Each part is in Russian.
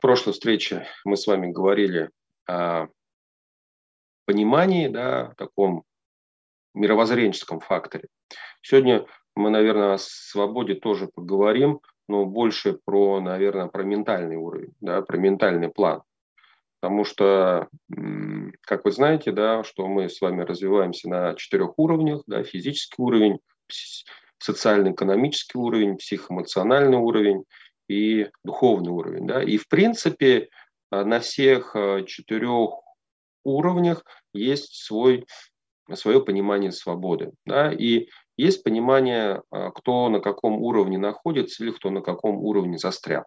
В прошлой встрече мы с вами говорили о понимании, да, таком мировоззренческом факторе. Сегодня мы, наверное, о свободе тоже поговорим, но больше про, наверное, про ментальный уровень, да, про ментальный план. Потому что, как вы знаете, да, что мы с вами развиваемся на четырех уровнях, да, физический уровень, социально-экономический уровень, психоэмоциональный уровень и духовный уровень. Да. И, в принципе, на всех э, четырех уровнях есть свой, свое понимание свободы. Да. И есть понимание, а, кто на каком уровне находится или кто на каком уровне застрял.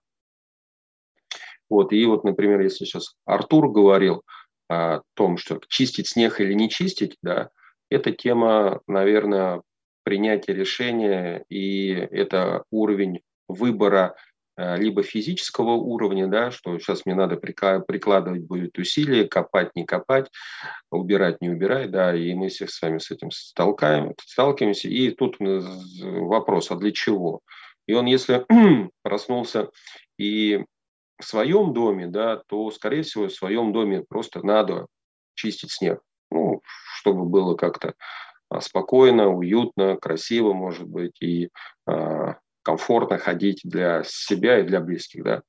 Вот, и вот, например, если сейчас Артур говорил о том, что чистить снег или не чистить, да, это тема, наверное, принятия решения, и это уровень выбора Э, либо физического уровня, да, что сейчас мне надо прикладывать будет усилия, копать, не копать, убирать, не убирать, да, и мы все с вами с этим столкаем, сталкиваемся. И тут вопрос, а для чего? И он, если проснулся и в своем доме, да, то, скорее всего, в своем доме просто надо чистить снег, ну, чтобы было как-то а, спокойно, уютно, красиво, может быть, и а, комфортно ходить для себя и для близких. Да.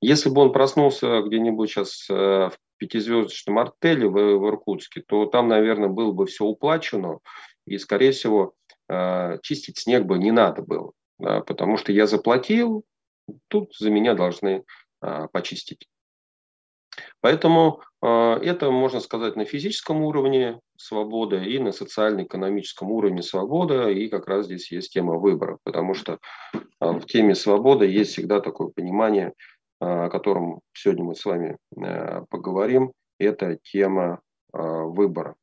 Если бы он проснулся где-нибудь сейчас э, в пятизвездочном артеле в, в Иркутске, то там, наверное, было бы все уплачено, и, скорее всего, э, чистить снег бы не надо было, да, потому что я заплатил, тут за меня должны э, почистить. Поэтому это, можно сказать, на физическом уровне свобода и на социально-экономическом уровне свобода. И как раз здесь есть тема выбора, потому что э, в теме свободы есть всегда такое понимание, э, о котором сегодня мы с вами поговорим. Это тема выбора.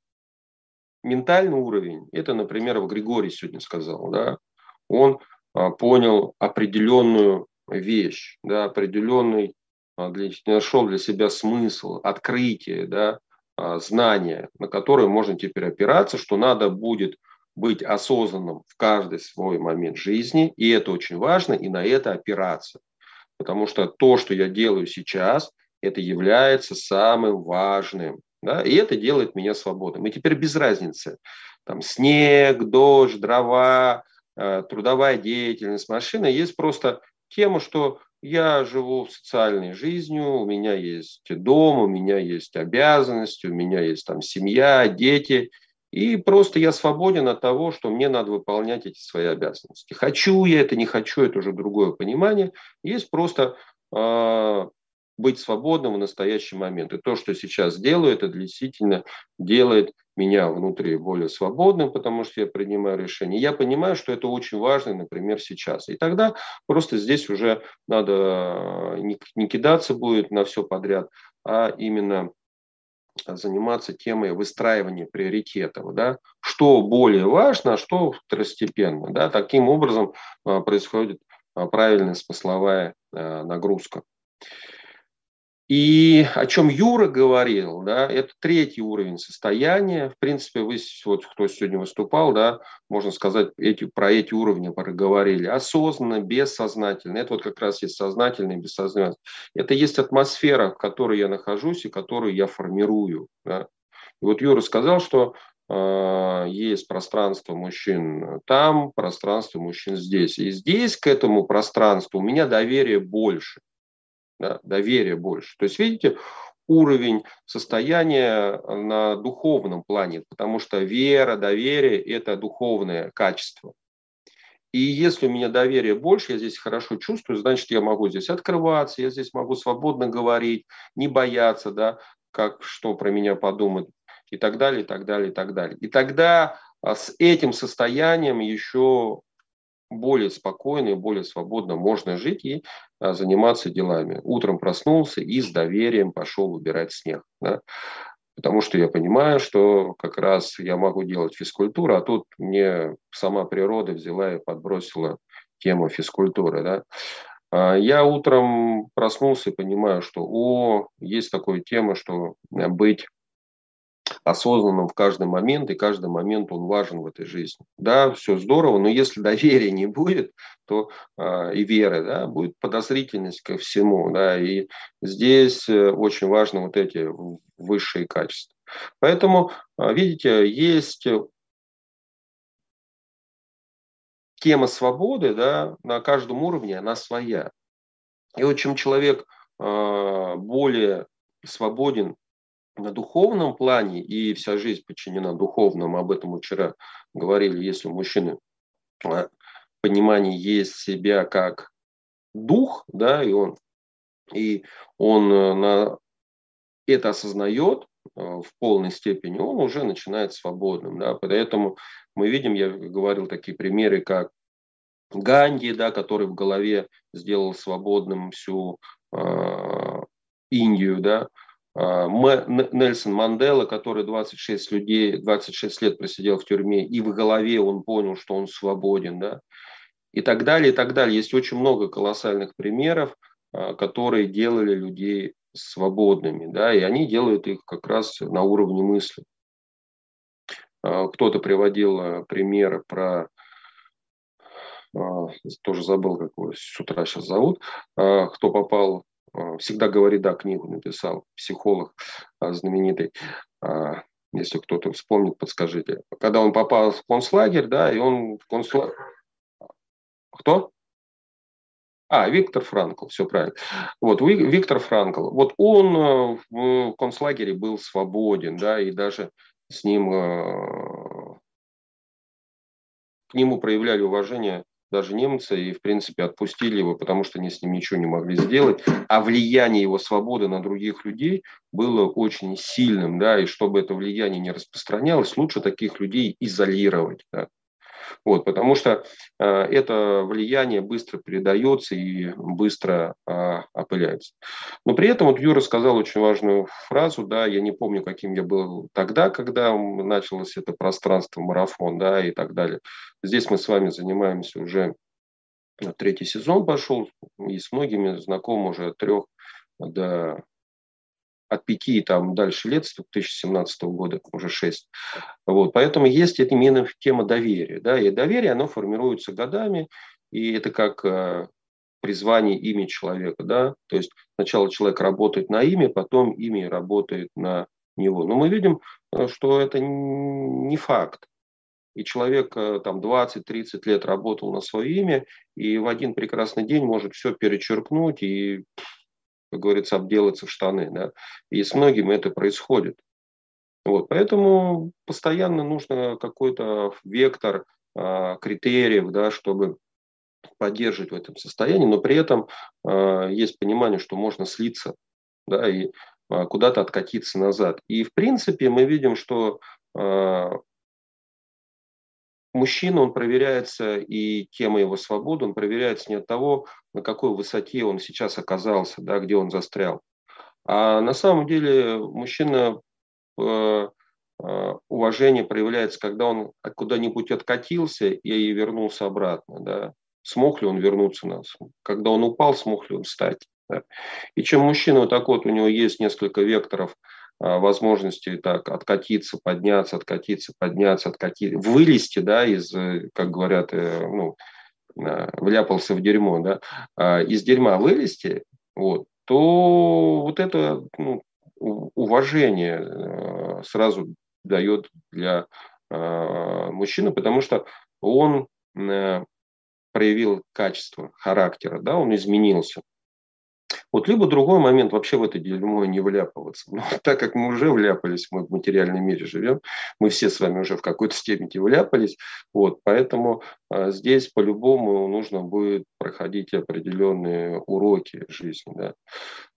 Ментальный уровень, это, например, в Григорий сегодня сказал, да, он понял определенную вещь, да, определенный а, для, нашел для себя смысл, открытие, да, а, знания, на которые можно теперь опираться, что надо будет быть осознанным в каждый свой момент жизни, и это очень важно, и на это опираться. Потому что то, что я делаю сейчас, это является самым важным. Да? И это делает меня свободным. И теперь без разницы. Там снег, дождь, дрова, э, трудовая деятельность, машина. Есть просто тема, что я живу социальной жизнью, у меня есть дом, у меня есть обязанности, у меня есть там семья, дети. И просто я свободен от того, что мне надо выполнять эти свои обязанности. Хочу я это, не хочу, это уже другое понимание. Есть просто э, быть свободным в настоящий момент. И то, что сейчас делаю, это действительно делает меня внутри более свободным, потому что я принимаю решения. Я понимаю, что это очень важно, например, сейчас. И тогда просто здесь уже надо не, не кидаться будет на все подряд, а именно заниматься темой выстраивания приоритетов, да, что более важно, а что второстепенно. Да, таким образом а, происходит а, правильная смысловая нагрузка. И о чем Юра говорил, да, это третий уровень состояния. В принципе, вы, вот кто сегодня выступал, да, можно сказать, эти, про эти уровни проговорили. Осознанно, бессознательно. Это вот как раз есть сознательное и бессознательное. Это есть атмосфера, в которой я нахожусь и которую я формирую. Да. И вот Юра сказал, что э, есть пространство мужчин там, пространство мужчин здесь. И здесь к этому пространству у меня доверие больше да, доверия больше. То есть, видите, уровень состояния на духовном плане, потому что вера, доверие – это духовное качество. И если у меня доверие больше, я здесь хорошо чувствую, значит, я могу здесь открываться, я здесь могу свободно говорить, не бояться, да, как что про меня подумают, и так далее, и так далее, и так далее. И тогда а, с этим состоянием еще более спокойно и более свободно можно жить и а, заниматься делами. Утром проснулся и с доверием пошел убирать снег. Да? Потому что я понимаю, что как раз я могу делать физкультуру, а тут мне сама природа взяла и подбросила тему физкультуры. Да? А, я утром проснулся и понимаю, что о, есть такая тема, что быть осознанным в каждый момент, и каждый момент он важен в этой жизни. Да, все здорово, но если доверия не будет, то э, и веры, да, будет подозрительность ко всему, да, и здесь э, очень важны вот эти высшие качества. Поэтому, э, видите, есть тема свободы, да, на каждом уровне она своя. И вот чем человек э, более свободен на духовном плане, и вся жизнь подчинена духовному, об этом вчера говорили, если у мужчины а, понимание есть себя как дух, да, и он, и он э, на это осознает э, в полной степени, он уже начинает свободным. Да, поэтому мы видим, я говорил такие примеры, как Ганди, да, который в голове сделал свободным всю э, Индию, да, Нельсон Мандела, который 26, людей, 26 лет просидел в тюрьме, и в голове он понял, что он свободен, да, и так далее, и так далее. Есть очень много колоссальных примеров, а, которые делали людей свободными, да, и они делают их как раз на уровне мысли. А, кто-то приводил примеры про тоже забыл, как его с утра сейчас зовут, кто попал всегда говорит, да, книгу написал, психолог а, знаменитый. А, если кто-то вспомнит, подскажите. Когда он попал в концлагерь, да, и он в концлагерь... Кто? А, Виктор Франкл, все правильно. Вот, Виктор Франкл. Вот он э, в концлагере был свободен, да, и даже с ним э, к нему проявляли уважение даже немцы, и, в принципе, отпустили его, потому что они с ним ничего не могли сделать. А влияние его свободы на других людей было очень сильным, да, и чтобы это влияние не распространялось, лучше таких людей изолировать. Да. Вот, потому что э, это влияние быстро передается и быстро э, опыляется. Но при этом вот Юра сказал очень важную фразу, да, я не помню, каким я был тогда, когда началось это пространство, марафон, да, и так далее. Здесь мы с вами занимаемся уже третий сезон пошел, и с многими знаком уже от трех до от пяти там дальше лет, с 2017 года, уже шесть. Вот, поэтому есть это именно тема доверия. Да, и доверие, оно формируется годами, и это как э, призвание имя человека. Да? То есть сначала человек работает на имя, потом имя работает на него. Но мы видим, э, что это не факт. И человек э, там 20-30 лет работал на свое имя, и в один прекрасный день может все перечеркнуть и как говорится, обделаться в штаны. Да? И с многим это происходит. Вот, поэтому постоянно нужно какой-то вектор э, критериев, да, чтобы поддерживать в этом состоянии, но при этом э, есть понимание, что можно слиться да, и э, куда-то откатиться назад. И в принципе мы видим, что мужчина, он проверяется, и тема его свободы, он проверяется не от того, на какой высоте он сейчас оказался, да, где он застрял. А на самом деле мужчина э, э, уважение проявляется, когда он куда-нибудь откатился и вернулся обратно. Да. Смог ли он вернуться нас? Когда он упал, смог ли он встать? Да. И чем мужчина вот так вот, у него есть несколько векторов – а, возможности так откатиться, подняться, откатиться, подняться, откатиться, вылезти, да, из, э, как говорят, э, ну, э, вляпался в дерьмо, да, из дерьма вылезти, вот, то вот это ну, уважение сразу дает для мужчины, потому что он проявил качество характера, да, он изменился. Вот либо другой момент вообще в это дерьмо не вляпываться. Но так как мы уже вляпались, мы в материальном мире живем, мы все с вами уже в какой-то степени вляпались, вот, поэтому а, здесь по-любому нужно будет проходить определенные уроки жизни. Да.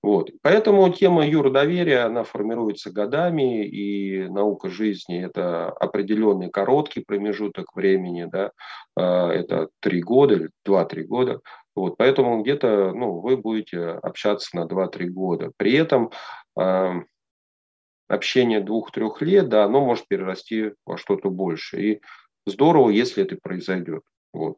Вот. Поэтому тема юродоверия, она формируется годами, и наука жизни – это определенный короткий промежуток времени, да, а, это три года или два-три года, вот, поэтому где-то ну, вы будете общаться на 2-3 года. При этом э, общение двух-трех лет, да, оно может перерасти во что-то больше. И здорово, если это произойдет. Вот.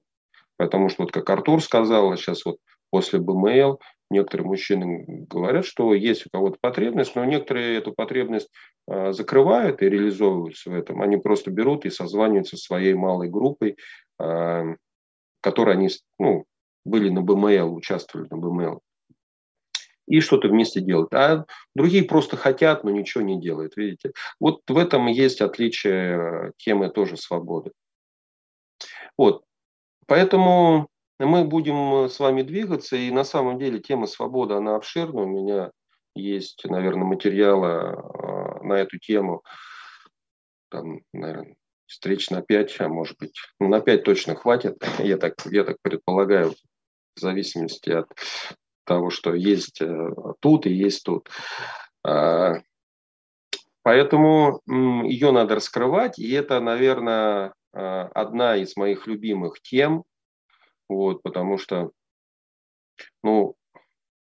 Потому что, вот как Артур сказал, сейчас вот после БМЛ некоторые мужчины говорят, что есть у кого-то потребность, но некоторые эту потребность э, закрывают и реализовываются в этом. Они просто берут и созваниваются со своей малой группой, э, которой они ну, были на БМЛ, участвовали на БМЛ. И что-то вместе делают. А другие просто хотят, но ничего не делают. Видите? Вот в этом есть отличие темы тоже свободы. Вот. Поэтому мы будем с вами двигаться, и на самом деле тема свободы, она обширна. У меня есть, наверное, материалы э, на эту тему. Там, наверное, встреч на 5, а может быть, ну, на 5 точно хватит. Я так, я так предполагаю, в зависимости от того, что есть э, тут и есть тут. А, поэтому ее надо раскрывать, и это, наверное, одна из моих любимых тем – вот, потому что, ну,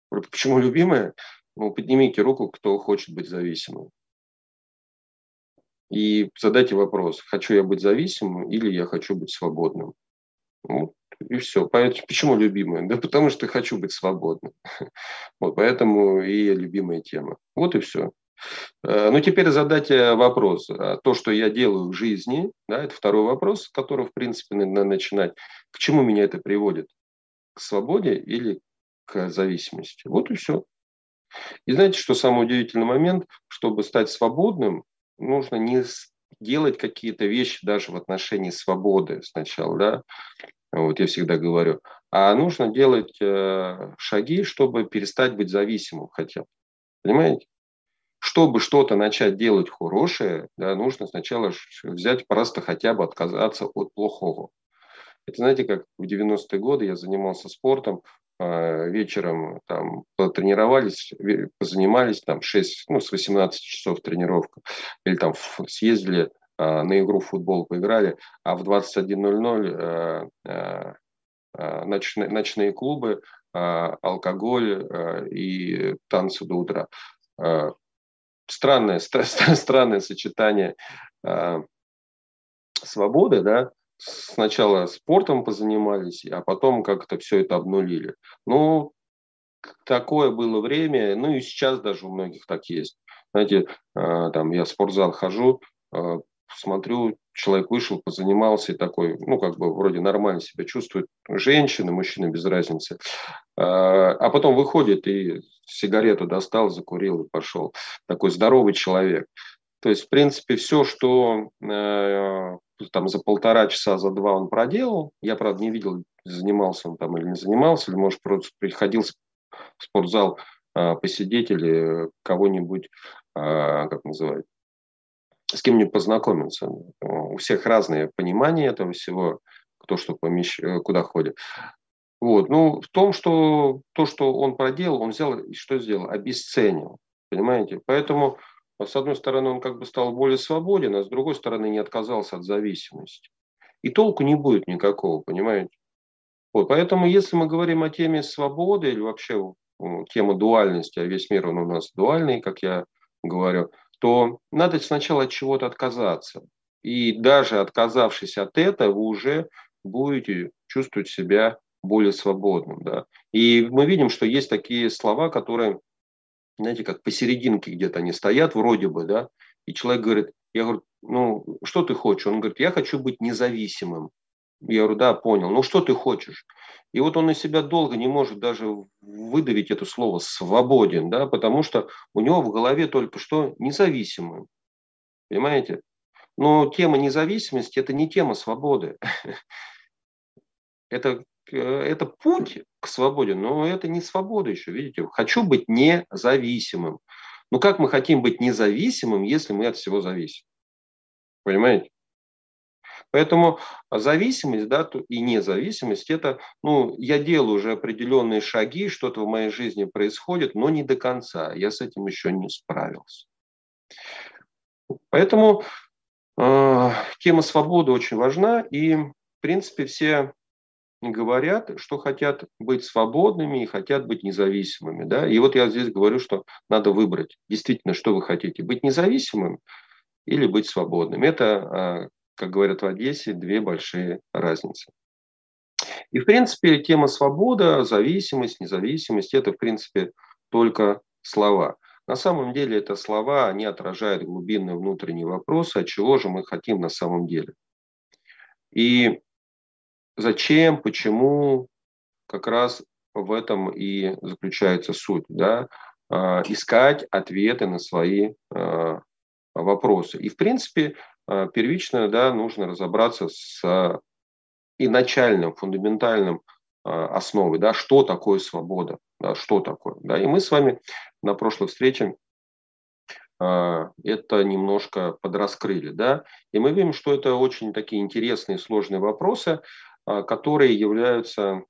почему любимая? Ну, поднимите руку, кто хочет быть зависимым. И задайте вопрос, хочу я быть зависимым или я хочу быть свободным. Вот, и все. Почему любимая? Да потому что хочу быть свободным. Вот, поэтому и любимая тема. Вот и все. Э, ну, теперь задать вопрос. А то, что я делаю в жизни, да, это второй вопрос, с которого, в принципе, надо начинать. К чему меня это приводит? К свободе или к зависимости? Вот и все. И знаете, что самый удивительный момент? Чтобы стать свободным, нужно не делать какие-то вещи даже в отношении свободы сначала, да, вот я всегда говорю, а нужно делать э, шаги, чтобы перестать быть зависимым хотя бы. Понимаете? чтобы что-то начать делать хорошее, да, нужно сначала взять просто хотя бы отказаться от плохого. Это знаете, как в 90-е годы я занимался спортом, вечером там потренировались, позанимались, там 6, ну, с 18 часов тренировка, или там съездили а, на игру в футбол, поиграли, а в 21.00 а, ночные, ночные клубы, алкоголь и танцы до утра. Странное, странное сочетание э, свободы, да, сначала спортом позанимались, а потом как-то все это обнулили. Ну, такое было время, ну и сейчас даже у многих так есть. Знаете, э, там я в спортзал хожу, э, смотрю, человек вышел, позанимался и такой, ну, как бы вроде нормально себя чувствует. Женщина, мужчина, без разницы. А, а потом выходит и сигарету достал, закурил и пошел. Такой здоровый человек. То есть, в принципе, все, что э, там за полтора часа, за два он проделал, я, правда, не видел, занимался он там или не занимался, или, может, просто приходил в спортзал э, посидеть или кого-нибудь, э, как называют, с кем-нибудь познакомиться. У всех разные понимания этого всего, кто что помещ... Э, куда ходит. Вот. Ну, в том, что то, что он проделал, он взял и что сделал? Обесценил. Понимаете? Поэтому, с одной стороны, он как бы стал более свободен, а с другой стороны, не отказался от зависимости. И толку не будет никакого, понимаете? Вот. Поэтому, если мы говорим о теме свободы или вообще тема дуальности, а весь мир он у нас дуальный, как я говорю, то надо сначала от чего-то отказаться. И даже отказавшись от этого, вы уже будете чувствовать себя более свободным. Да? И мы видим, что есть такие слова, которые, знаете, как посерединке где-то они стоят вроде бы, да, и человек говорит, я говорю, ну, что ты хочешь? Он говорит, я хочу быть независимым. Я говорю, да, понял. Ну, что ты хочешь? И вот он из себя долго не может даже выдавить это слово «свободен», да, потому что у него в голове только что независимым. Понимаете? Но тема независимости – это не тема свободы. Это, это путь к свободе, но это не свобода еще, видите. Хочу быть независимым. Ну как мы хотим быть независимым, если мы от всего зависим? Понимаете? Поэтому зависимость да, и независимость – это, ну, я делаю уже определенные шаги, что-то в моей жизни происходит, но не до конца. Я с этим еще не справился. Поэтому э, тема свободы очень важна, и, в принципе, все говорят, что хотят быть свободными и хотят быть независимыми. Да? И вот я здесь говорю, что надо выбрать действительно, что вы хотите, быть независимым или быть свободным. Это а, как говорят в Одессе, две большие разницы. И, в принципе, тема свобода, зависимость, независимость – это, в принципе, только слова. На самом деле это слова, они отражают глубинные внутренние вопросы, а чего же мы хотим на самом деле. И зачем, почему, как раз в этом и заключается суть. Да? А, искать ответы на свои а, вопросы. И, в принципе, а, первично да, нужно разобраться с и начальным, фундаментальным основой, да, что такое свобода, да, что такое. Да. И мы с вами на прошлой встрече это немножко подраскрыли. Да? И мы видим, что это очень такие интересные, сложные вопросы, которые являются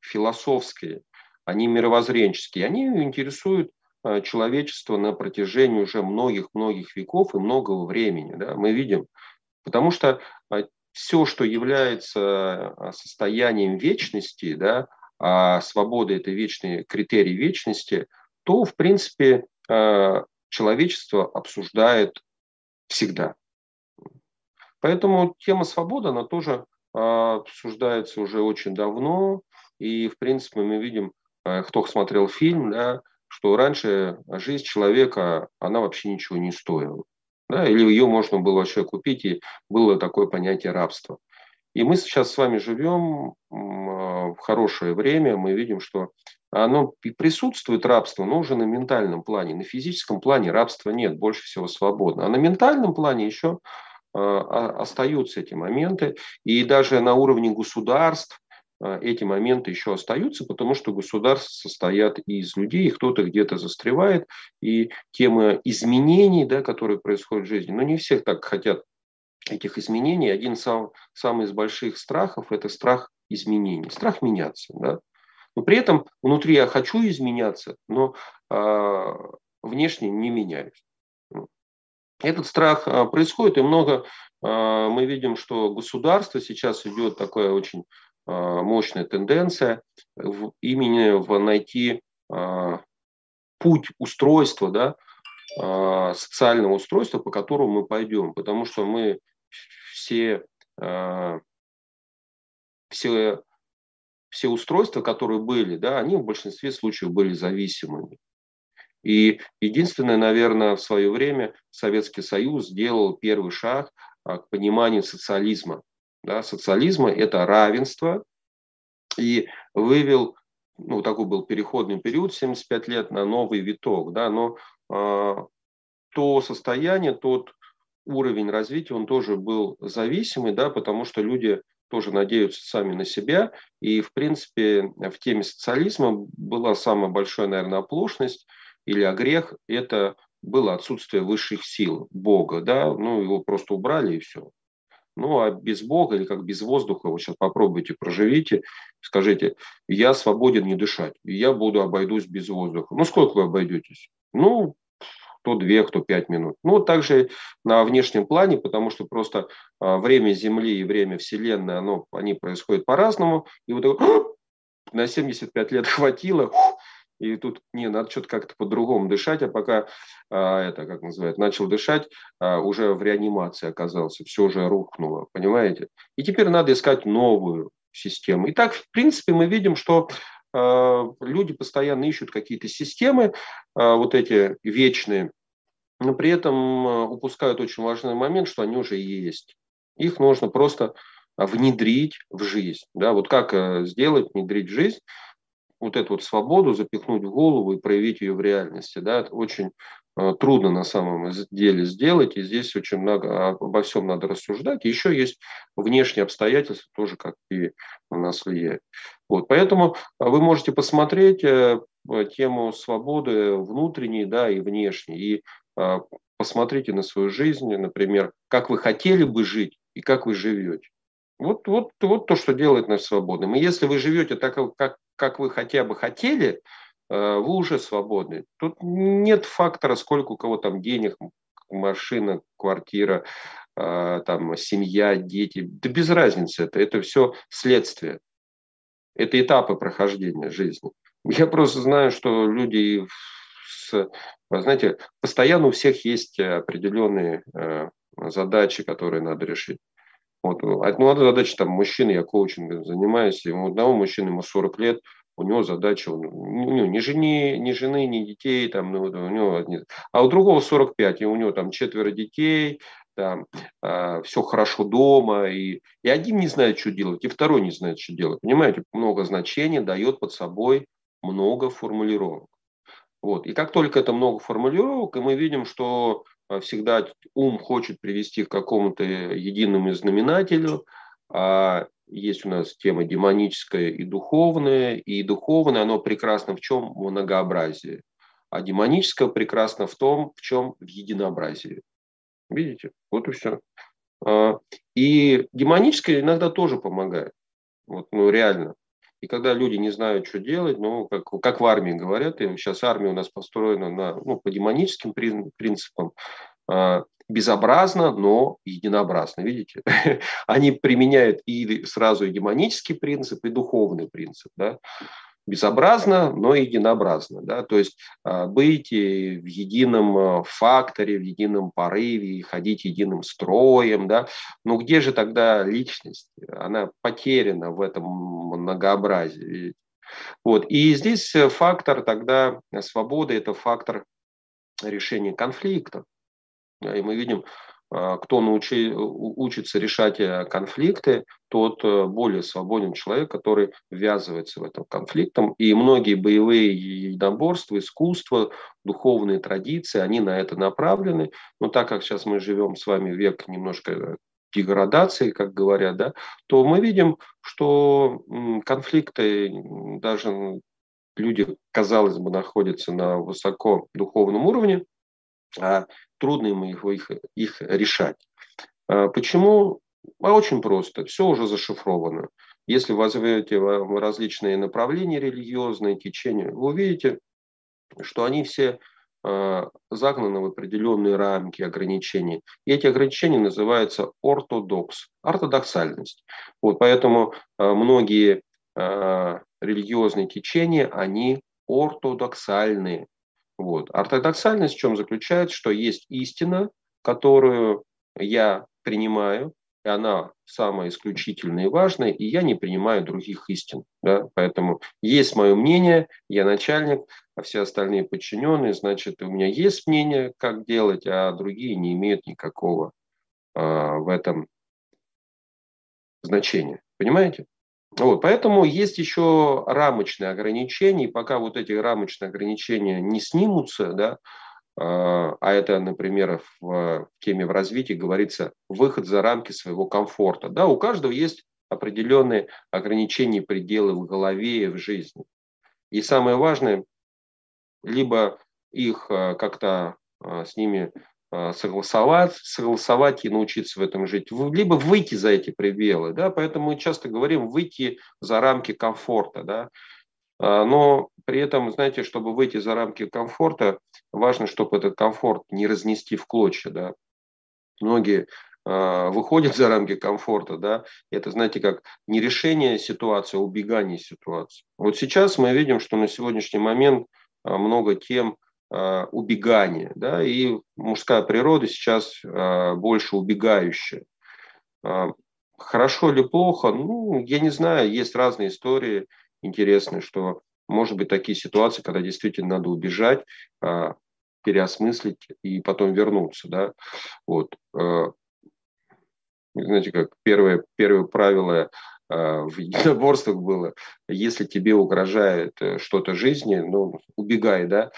философские, они мировоззренческие, они интересуют э, человечество на протяжении уже многих-многих веков и многого времени. Да, мы видим, потому что все, что является состоянием вечности, да, а свобода – это вечный критерий вечности, то, в принципе, человечество обсуждает всегда. Поэтому тема свободы, она тоже обсуждается уже очень давно, и, в принципе, мы видим, э, кто смотрел фильм, да, что раньше жизнь человека, она вообще ничего не стоила. Да, или ее можно было вообще купить, и было такое понятие рабства. И мы сейчас с вами живем э, в хорошее время, мы видим, что оно присутствует рабство, но уже на ментальном плане. На физическом плане рабства нет, больше всего свободно. А на ментальном плане еще остаются эти моменты. И даже на уровне государств а, эти моменты еще остаются, потому что государства состоят из людей, кто-то где-то застревает, и тема изменений, да, которые происходят в жизни, но не все так хотят этих изменений. Один сам, самый из больших страхов – это страх изменений, страх меняться. Да? Но при этом внутри я хочу изменяться, но а, внешне не меняюсь. Этот страх а, происходит, и много а, мы видим, что государство сейчас идет такое очень а, мощная тенденция именно найти путь устройства, да, социального устройства, по которому мы пойдем, потому что мы все, все, все устройства, которые были, да, они в большинстве случаев были зависимыми. И единственное, наверное, в свое время Советский Союз сделал первый шаг к пониманию социализма. Да, социализма – это равенство, и вывел, ну, такой был переходный период, 75 лет, на новый виток, да, но э, то состояние, тот уровень развития, он тоже был зависимый, да, потому что люди тоже надеются сами на себя, и, в принципе, в теме социализма была самая большая, наверное, оплошность или огрех, это было отсутствие высших сил, Бога, да, ну, его просто убрали и все. Ну, а без Бога или как без воздуха, вы сейчас попробуйте, проживите, скажите, я свободен не дышать, я буду обойдусь без воздуха. Ну, сколько вы обойдетесь? Ну, кто две, кто пять минут. Ну, также на внешнем плане, потому что просто а, время Земли и время Вселенной, оно, они происходят по-разному. И вот такой, на 75 лет хватило, и тут, не, надо что-то как-то по-другому дышать, а пока а, это, как называют, начал дышать, а, уже в реанимации оказался, все уже рухнуло, понимаете? И теперь надо искать новую систему. И так, в принципе, мы видим, что а, люди постоянно ищут какие-то системы, а, вот эти вечные, но при этом а, упускают очень важный момент, что они уже есть. Их нужно просто внедрить в жизнь. Да? Вот как э, сделать, внедрить в жизнь – вот эту вот свободу запихнуть в голову и проявить ее в реальности. Да, это очень э, трудно на самом деле сделать, и здесь очень много обо всем надо рассуждать. еще есть внешние обстоятельства тоже, как и на нас влияют. Вот, поэтому э, вы можете посмотреть э, тему свободы внутренней да, и внешней, и посмотрите на свою жизнь, например, как вы хотели бы жить и как вы живете. Вот, вот, вот то, что делает нас свободным. И если вы живете так, как, как вы хотя бы хотели, э, вы уже свободны. Тут нет фактора, сколько у кого там денег, машина, квартира, э, там, семья, дети. Да без разницы это. Это все следствие. Это этапы прохождения жизни. Я просто знаю, что люди с, знаете, постоянно у всех есть определенные э, задачи, которые надо решить. Вот. Ну, одна задача там мужчины, я коучингом занимаюсь, и у одного мужчины, ему 40 лет, у него задача, у него ни жены, ни жены, ни детей, там, ну, у него, а у другого 45, и у него там четверо детей, там, э, все хорошо дома, и, и один не знает, что делать, и второй не знает, что делать. Понимаете, много значений дает под собой много формулировок. Вот. И как только это много формулировок, и мы видим, что а, всегда ум хочет привести к какому-то единому знаменателю, а есть у нас тема демоническая и духовная, и духовное, оно прекрасно в чем? В многообразии. А демоническое прекрасно в том, в чем? В единообразии. Видите? Вот и все. А, и демоническое иногда тоже помогает. Вот, ну, реально. И когда люди не знают, что делать, ну, как, как в армии говорят, и сейчас армия у нас построена на, ну, по демоническим принципам, а, безобразно, но единообразно. Видите? Они применяют и сразу и демонический принцип, и духовный принцип. Да? Безобразно, но единообразно. Да? То есть а, быть в едином а, факторе, в едином порыве, ходить единым строем. Да? Но где же тогда личность? Она потеряна в этом многообразии. Вот. И здесь фактор тогда свободы – это фактор решения конфликтов. И мы видим, кто научи, учится решать э, конфликты, тот э, более свободен человек, который ввязывается в этом конфликтом. И многие боевые единоборства, искусства, духовные традиции, они на это направлены. Но так как сейчас мы живем с вами век немножко деградации, как говорят, да, то мы видим, что конфликты даже люди, казалось бы, находятся на высоко духовном уровне, а трудно им их, их, их решать. А почему? А очень просто. Все уже зашифровано. Если возьмете различные направления религиозные, течения, вы увидите, что они все а, загнаны в определенные рамки ограничений. И эти ограничения называются ортодокс, ортодоксальность. Вот поэтому а, многие религиозные течения, они ортодоксальные. Вот. Ортодоксальность в чем заключается? Что есть истина, которую я принимаю, и она самая исключительная и важная, и я не принимаю других истин. Да? Поэтому есть мое мнение, я начальник, а все остальные подчиненные, значит, у меня есть мнение, как делать, а другие не имеют никакого а, в этом значения. Понимаете? Вот, поэтому есть еще рамочные ограничения, и пока вот эти рамочные ограничения не снимутся, да, а, а это, например, в теме в развитии говорится выход за рамки своего комфорта. Да, у каждого есть определенные ограничения, пределы в голове и в жизни. И самое важное, либо их а, как-то а, с ними согласовать, согласовать и научиться в этом жить, либо выйти за эти пределы. Да? Поэтому мы часто говорим выйти за рамки комфорта. Да? А, но при этом, знаете, чтобы выйти за рамки комфорта, важно, чтобы этот комфорт не разнести в клочья. Да? Многие а, выходят за рамки комфорта, да, это, знаете, как не решение ситуации, а убегание ситуации. Вот сейчас мы видим, что на сегодняшний момент много тем, Э, убегание. Да, и мужская природа сейчас э, больше убегающая. Э, хорошо или плохо? Ну, я не знаю, есть разные истории интересные, что может быть такие ситуации, когда действительно надо убежать, переосмыслить и потом вернуться. Да? Вот. Знаете, как первое, первое правило в единоборствах было, если тебе угрожает что-то жизни, ну, убегай, да,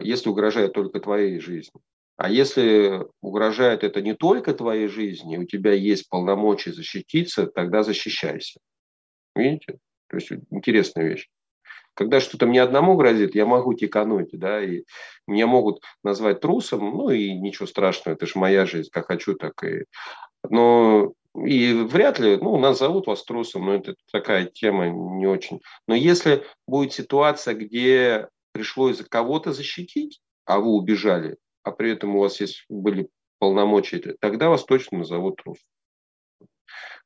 если угрожает только твоей жизни. А если угрожает это не только твоей жизни, у тебя есть полномочия защититься, тогда защищайся. Видите? То есть интересная вещь. Когда что-то мне одному грозит, я могу тикануть, да, и меня могут назвать трусом, ну и ничего страшного, это же моя жизнь, как хочу, так и... Но и вряд ли, ну, нас зовут вас трусом, но это такая тема не очень. Но если будет ситуация, где пришлось кого-то защитить, а вы убежали, а при этом у вас есть, были полномочия, тогда вас точно назовут трус.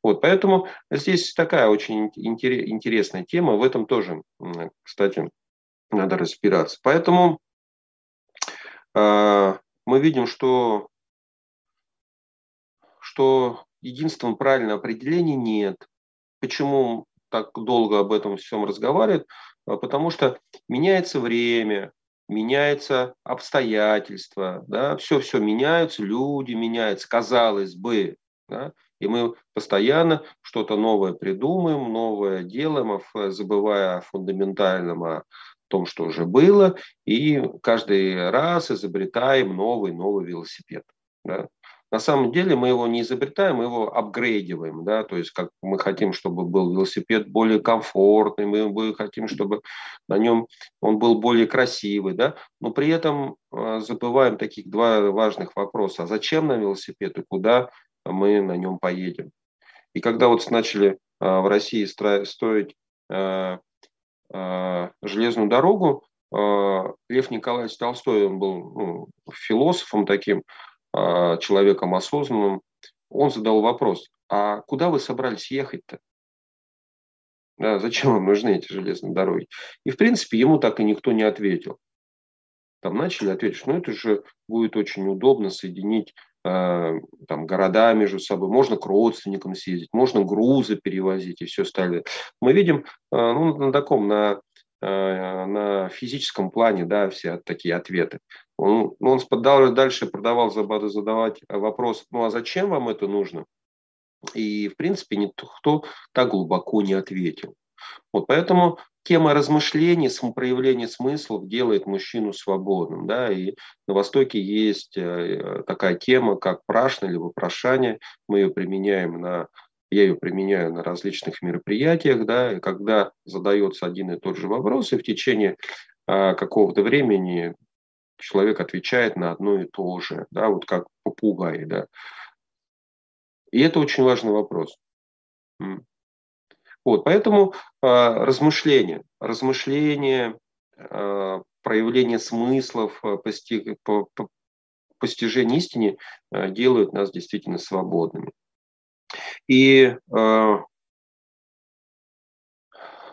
Вот, поэтому здесь такая очень интересная тема, в этом тоже, кстати, надо разбираться. Поэтому э, мы видим, что, что единственного правильного определения нет. Почему так долго об этом всем разговаривают? А, потому что меняется время, меняются обстоятельства, да, все-все меняются, люди меняются, казалось бы, да, и мы постоянно что-то новое придумаем, новое делаем, забывая о фундаментальном, о том, что уже было, и каждый раз изобретаем новый-новый велосипед. Да. На самом деле мы его не изобретаем, мы его апгрейдиваем, да, то есть как мы хотим, чтобы был велосипед более комфортный, мы хотим, чтобы на нем он был более красивый, да, но при этом а, забываем таких два важных вопроса. А зачем нам велосипед и куда мы на нем поедем? И когда вот начали а, в России строить а, железную дорогу, Лев Николаевич Толстой, он был ну, философом таким, человеком осознанным, он задал вопрос, а куда вы собрались ехать-то? Да, зачем вам нужны эти железные дороги? И, в принципе, ему так и никто не ответил. Там начали ответить, ну это же будет очень удобно соединить э, там, города между собой, можно к родственникам съездить, можно грузы перевозить и все остальное. Мы видим э, ну, на таком, на на физическом плане, да, все такие ответы. Он, ну, он дальше продавал задавать вопрос, ну а зачем вам это нужно? И, в принципе, никто так глубоко не ответил. Вот поэтому тема размышлений, проявления смыслов делает мужчину свободным. Да? И на Востоке есть э, такая тема, как прашна или вопрошание. Мы ее применяем на я ее применяю на различных мероприятиях, да, и когда задается один и тот же вопрос, и в течение а, какого-то времени человек отвечает на одно и то же, да, вот как попугай, да. И это очень важный вопрос. Вот, поэтому а, размышления, размышления, а, проявление смыслов, а, постиг, по, по, постижение истины а, делают нас действительно свободными. И э,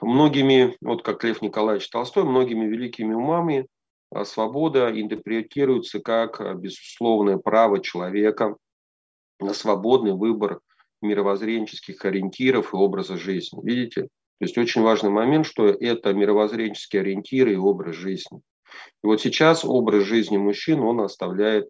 многими, вот как Лев Николаевич Толстой, многими великими умами э, свобода интерпретируется как э, безусловное право человека на свободный выбор мировоззренческих ориентиров и образа жизни. Видите? То есть очень важный момент, что это мировоззренческие ориентиры и образ жизни. И вот сейчас образ жизни мужчин, он оставляет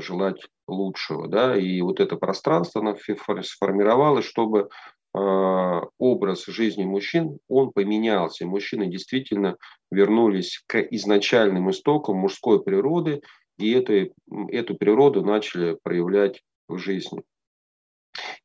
желать лучшего. Да? И вот это пространство оно сформировалось, чтобы э, образ жизни мужчин, он поменялся. Мужчины действительно вернулись к изначальным истокам мужской природы, и эту, эту природу начали проявлять в жизни.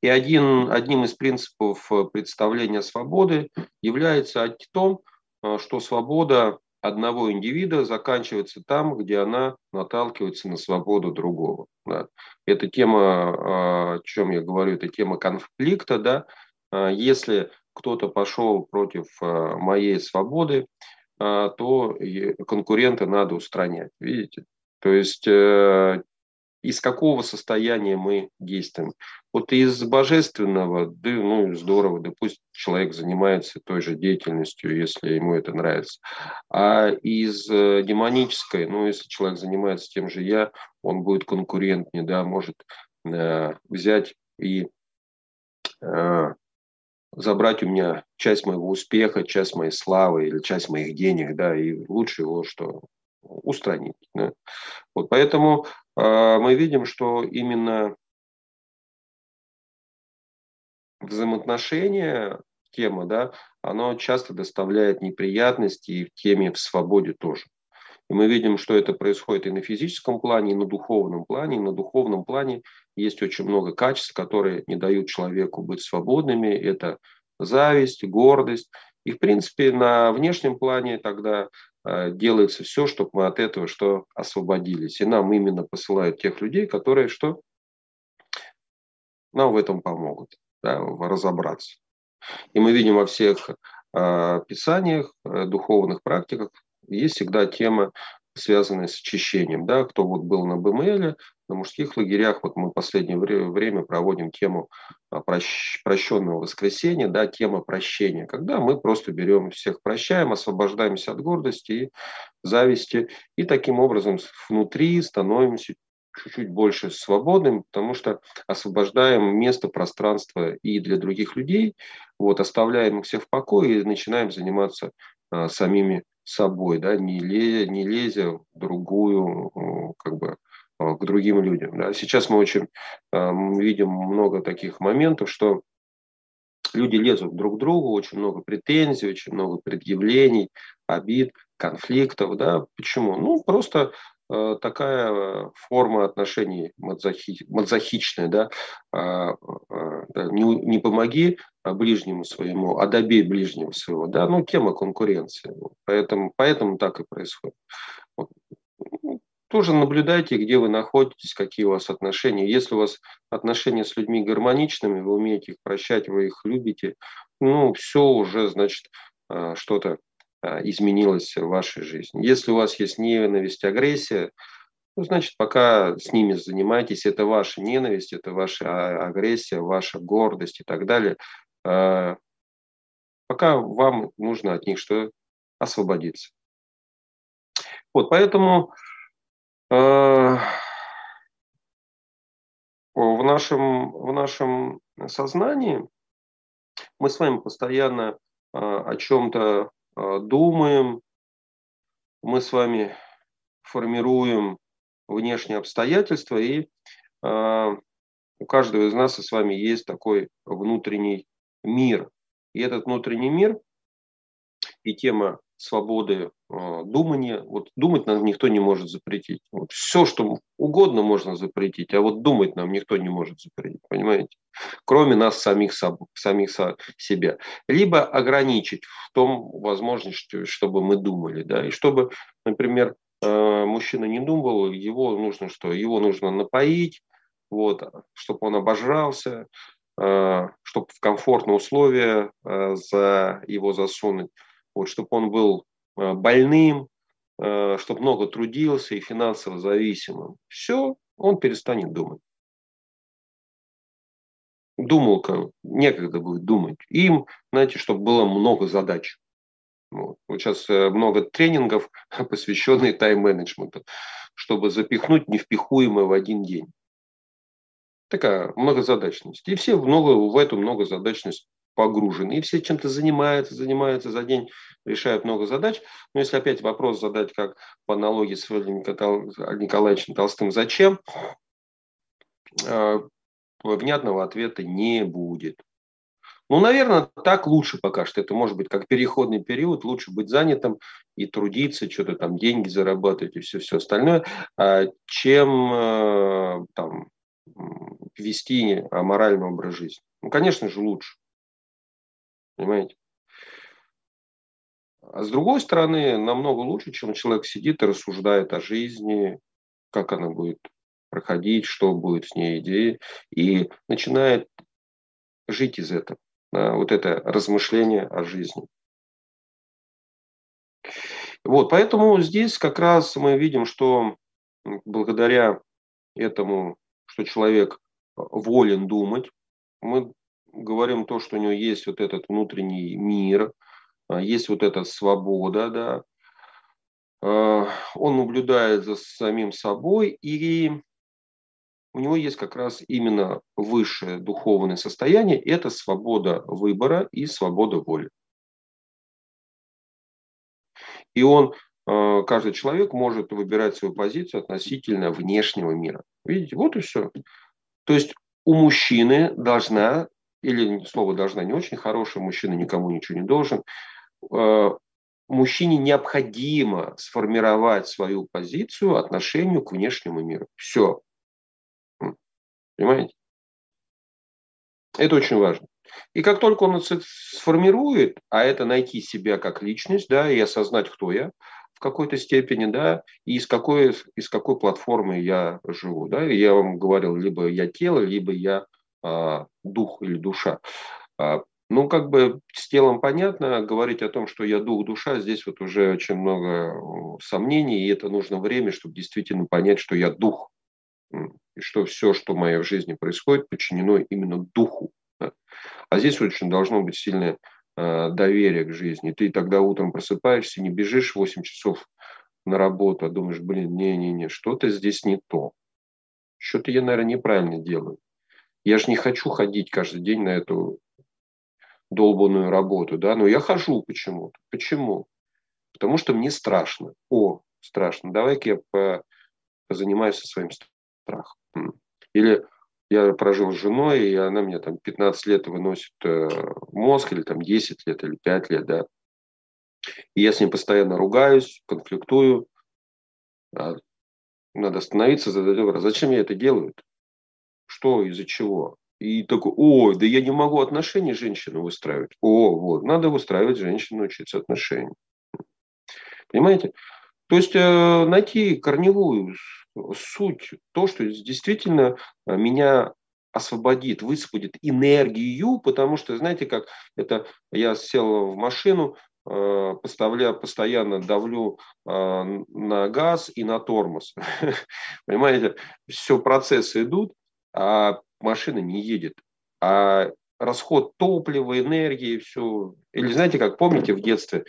И один, одним из принципов представления свободы является о том, э, что свобода одного индивида заканчивается там, где она наталкивается на свободу другого. Да. Это тема, а, о чем я говорю, это тема конфликта. Да. А, если кто-то пошел против а, моей свободы, то конкурента надо устранять. Видите? То есть э, из какого состояния мы действуем. Вот из божественного, да, ну, здорово, да пусть человек занимается той же деятельностью, если ему это нравится. А из э, демонической, ну, если человек занимается тем же я, он будет конкурентнее, да, может э, взять и э, забрать у меня часть моего успеха, часть моей славы или часть моих денег, да, и лучше его что устранить. Да. Вот поэтому э, мы видим, что именно взаимоотношения, тема, да, оно часто доставляет неприятности и в теме в свободе тоже. И мы видим, что это происходит и на физическом плане, и на духовном плане. И на духовном плане есть очень много качеств, которые не дают человеку быть свободными. Это зависть, гордость. И, в принципе, на внешнем плане тогда делается все, чтобы мы от этого что освободились. И нам именно посылают тех людей, которые что нам в этом помогут, да, разобраться. И мы видим во всех э, писаниях, э, духовных практиках, есть всегда тема, связанная с очищением. Да? Кто вот был на БМЛ, на мужских лагерях, вот мы в последнее время проводим тему а, прощенного воскресенья, да, тема прощения, когда мы просто берем всех прощаем, освобождаемся от гордости и зависти, и таким образом внутри становимся чуть-чуть больше свободным, потому что освобождаем место, пространство и для других людей, вот, оставляем их всех в покое и начинаем заниматься а, самими собой, да, не, ле, не лезя в другую, как бы, к другим людям. Да. Сейчас мы очень а, видим много таких моментов, что люди лезут друг к другу, очень много претензий, очень много предъявлений, обид, конфликтов. Да. Почему? Ну, просто Э, такая форма отношений мазохи, мазохичная, да, а, а, да не, не помоги ближнему своему, а добей ближнего своего, да, ну, тема конкуренции, поэтому, поэтому так и происходит. Тоже наблюдайте, где вы находитесь, какие у вас отношения. Если у вас отношения с людьми гармоничными, вы умеете их прощать, вы их любите, ну, все уже, значит, а, что-то а, изменилось в вашей жизни. Если у вас есть ненависть, агрессия, ну, значит, пока с ними занимаетесь, это ваша ненависть, это ваша агрессия, ваша гордость и так далее. А, пока вам нужно от них что освободиться. Вот, поэтому а, в нашем, в нашем сознании мы с вами постоянно о чем-то а, думаем, мы с вами формируем внешние обстоятельства, и э, у каждого из нас и с вами есть такой внутренний мир. И этот внутренний мир и тема свободы э, думания. Вот думать нам никто не может запретить. Вот все, что угодно можно запретить, а вот думать нам никто не может запретить, понимаете? Кроме нас самих, самих себя. Либо ограничить в том возможности, чтобы мы думали. Да? И чтобы, например, э, мужчина не думал, его нужно что? Его нужно напоить, вот, чтобы он обожрался, э, чтобы в комфортные условия за его засунуть вот, чтобы он был э, больным, э, чтобы много трудился и финансово зависимым. Все, он перестанет думать. Думал, как некогда будет думать. Им, знаете, чтобы было много задач. Вот. вот сейчас э, много тренингов, посвященных тайм-менеджменту, чтобы запихнуть невпихуемое в один день. Такая многозадачность. И все много, в эту многозадачность погружены, и все чем-то занимаются, занимаются за день, решают много задач. Но если опять вопрос задать, как по аналогии с Владимиром Николаевичем Толстым, зачем, а, внятного ответа не будет. Ну, наверное, так лучше пока что. Это может быть как переходный период, лучше быть занятым и трудиться, что-то там деньги зарабатывать и все, все остальное, а, чем а, там вести аморальный образ жизни. Ну, конечно же, лучше. Понимаете? А с другой стороны, намного лучше, чем человек сидит и рассуждает о жизни, как она будет проходить, что будет с ней идеи, и начинает жить из этого. Да, вот это размышление о жизни. Вот, поэтому здесь как раз мы видим, что благодаря этому, что человек волен думать, мы говорим то, что у него есть вот этот внутренний мир, а, есть вот эта свобода, да, а, он наблюдает за самим собой, и у него есть как раз именно высшее духовное состояние, это свобода выбора и свобода воли. И он, а, каждый человек может выбирать свою позицию относительно внешнего мира. Видите, вот и все. То есть у мужчины должна или слово должна не очень хорошее, мужчина никому ничего не должен. Э, мужчине необходимо сформировать свою позицию отношению к внешнему миру. Все. Понимаете? Это очень важно. И как только он сформирует, а это найти себя как личность, да, и осознать, кто я в какой-то степени, да, и из какой, из какой платформы я живу, да, и я вам говорил, либо я тело, либо я дух или душа. А, ну, как бы с телом понятно, говорить о том, что я дух, душа, здесь вот уже очень много сомнений, и это нужно время, чтобы действительно понять, что я дух, и что все, что в моей жизни происходит, подчинено именно духу. А здесь очень должно быть сильное а, доверие к жизни. Ты тогда утром просыпаешься, не бежишь 8 часов на работу, а думаешь, блин, не-не-не, что-то здесь не то. что-то я, наверное, неправильно делаю. Я же не хочу ходить каждый день на эту долбанную работу, да, но я хожу почему-то. Почему? Потому что мне страшно. О, страшно. Давай-ка я по, позанимаюсь со своим страхом. Или я прожил с женой, и она мне там 15 лет выносит э, мозг, или там 10 лет, или 5 лет, да. И я с ним постоянно ругаюсь, конфликтую. А надо остановиться, задать вопрос, зачем я это делаю? Что, из-за чего? И такой, о, да я не могу отношения с женщиной выстраивать. О, вот, надо выстраивать с женщиной, учиться отношения. Понимаете? То есть э, найти корневую суть, то, что действительно э, меня освободит, высвободит энергию, потому что, знаете, как это я сел в машину, э, поставля, постоянно давлю на газ и на тормоз. Понимаете, все процессы идут, а машина не едет. А расход топлива, энергии, все. Или знаете, как помните в детстве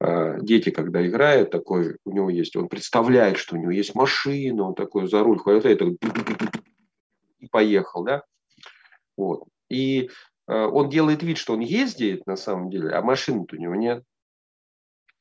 Э, дети, когда играют, такой у него есть, он представляет, что у него есть машина, он такой за руль хватает и поехал, да, вот. И э, он делает вид, что он ездит на самом деле, а машины-то у него нет.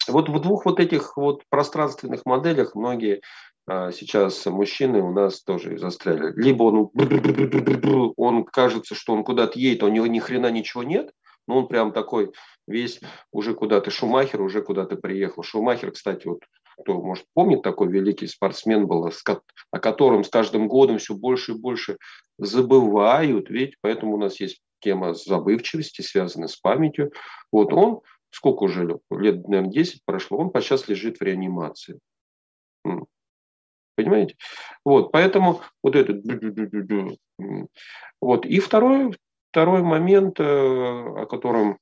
Вот в двух вот этих вот пространственных моделях многие э, сейчас мужчины у нас тоже застряли. Либо он, он кажется, что он куда-то едет, а у него ни хрена ничего нет, но он прям такой весь уже куда-то Шумахер уже куда-то приехал. Шумахер, кстати, вот кто, может, помнит, такой великий спортсмен был, о котором с каждым годом все больше и больше забывают, ведь поэтому у нас есть тема забывчивости, связанная с памятью. Вот он, сколько уже лет, наверное, 10 прошло, он сейчас лежит в реанимации. Понимаете? Вот, поэтому вот этот... Вот. И второй, второй момент, э, о котором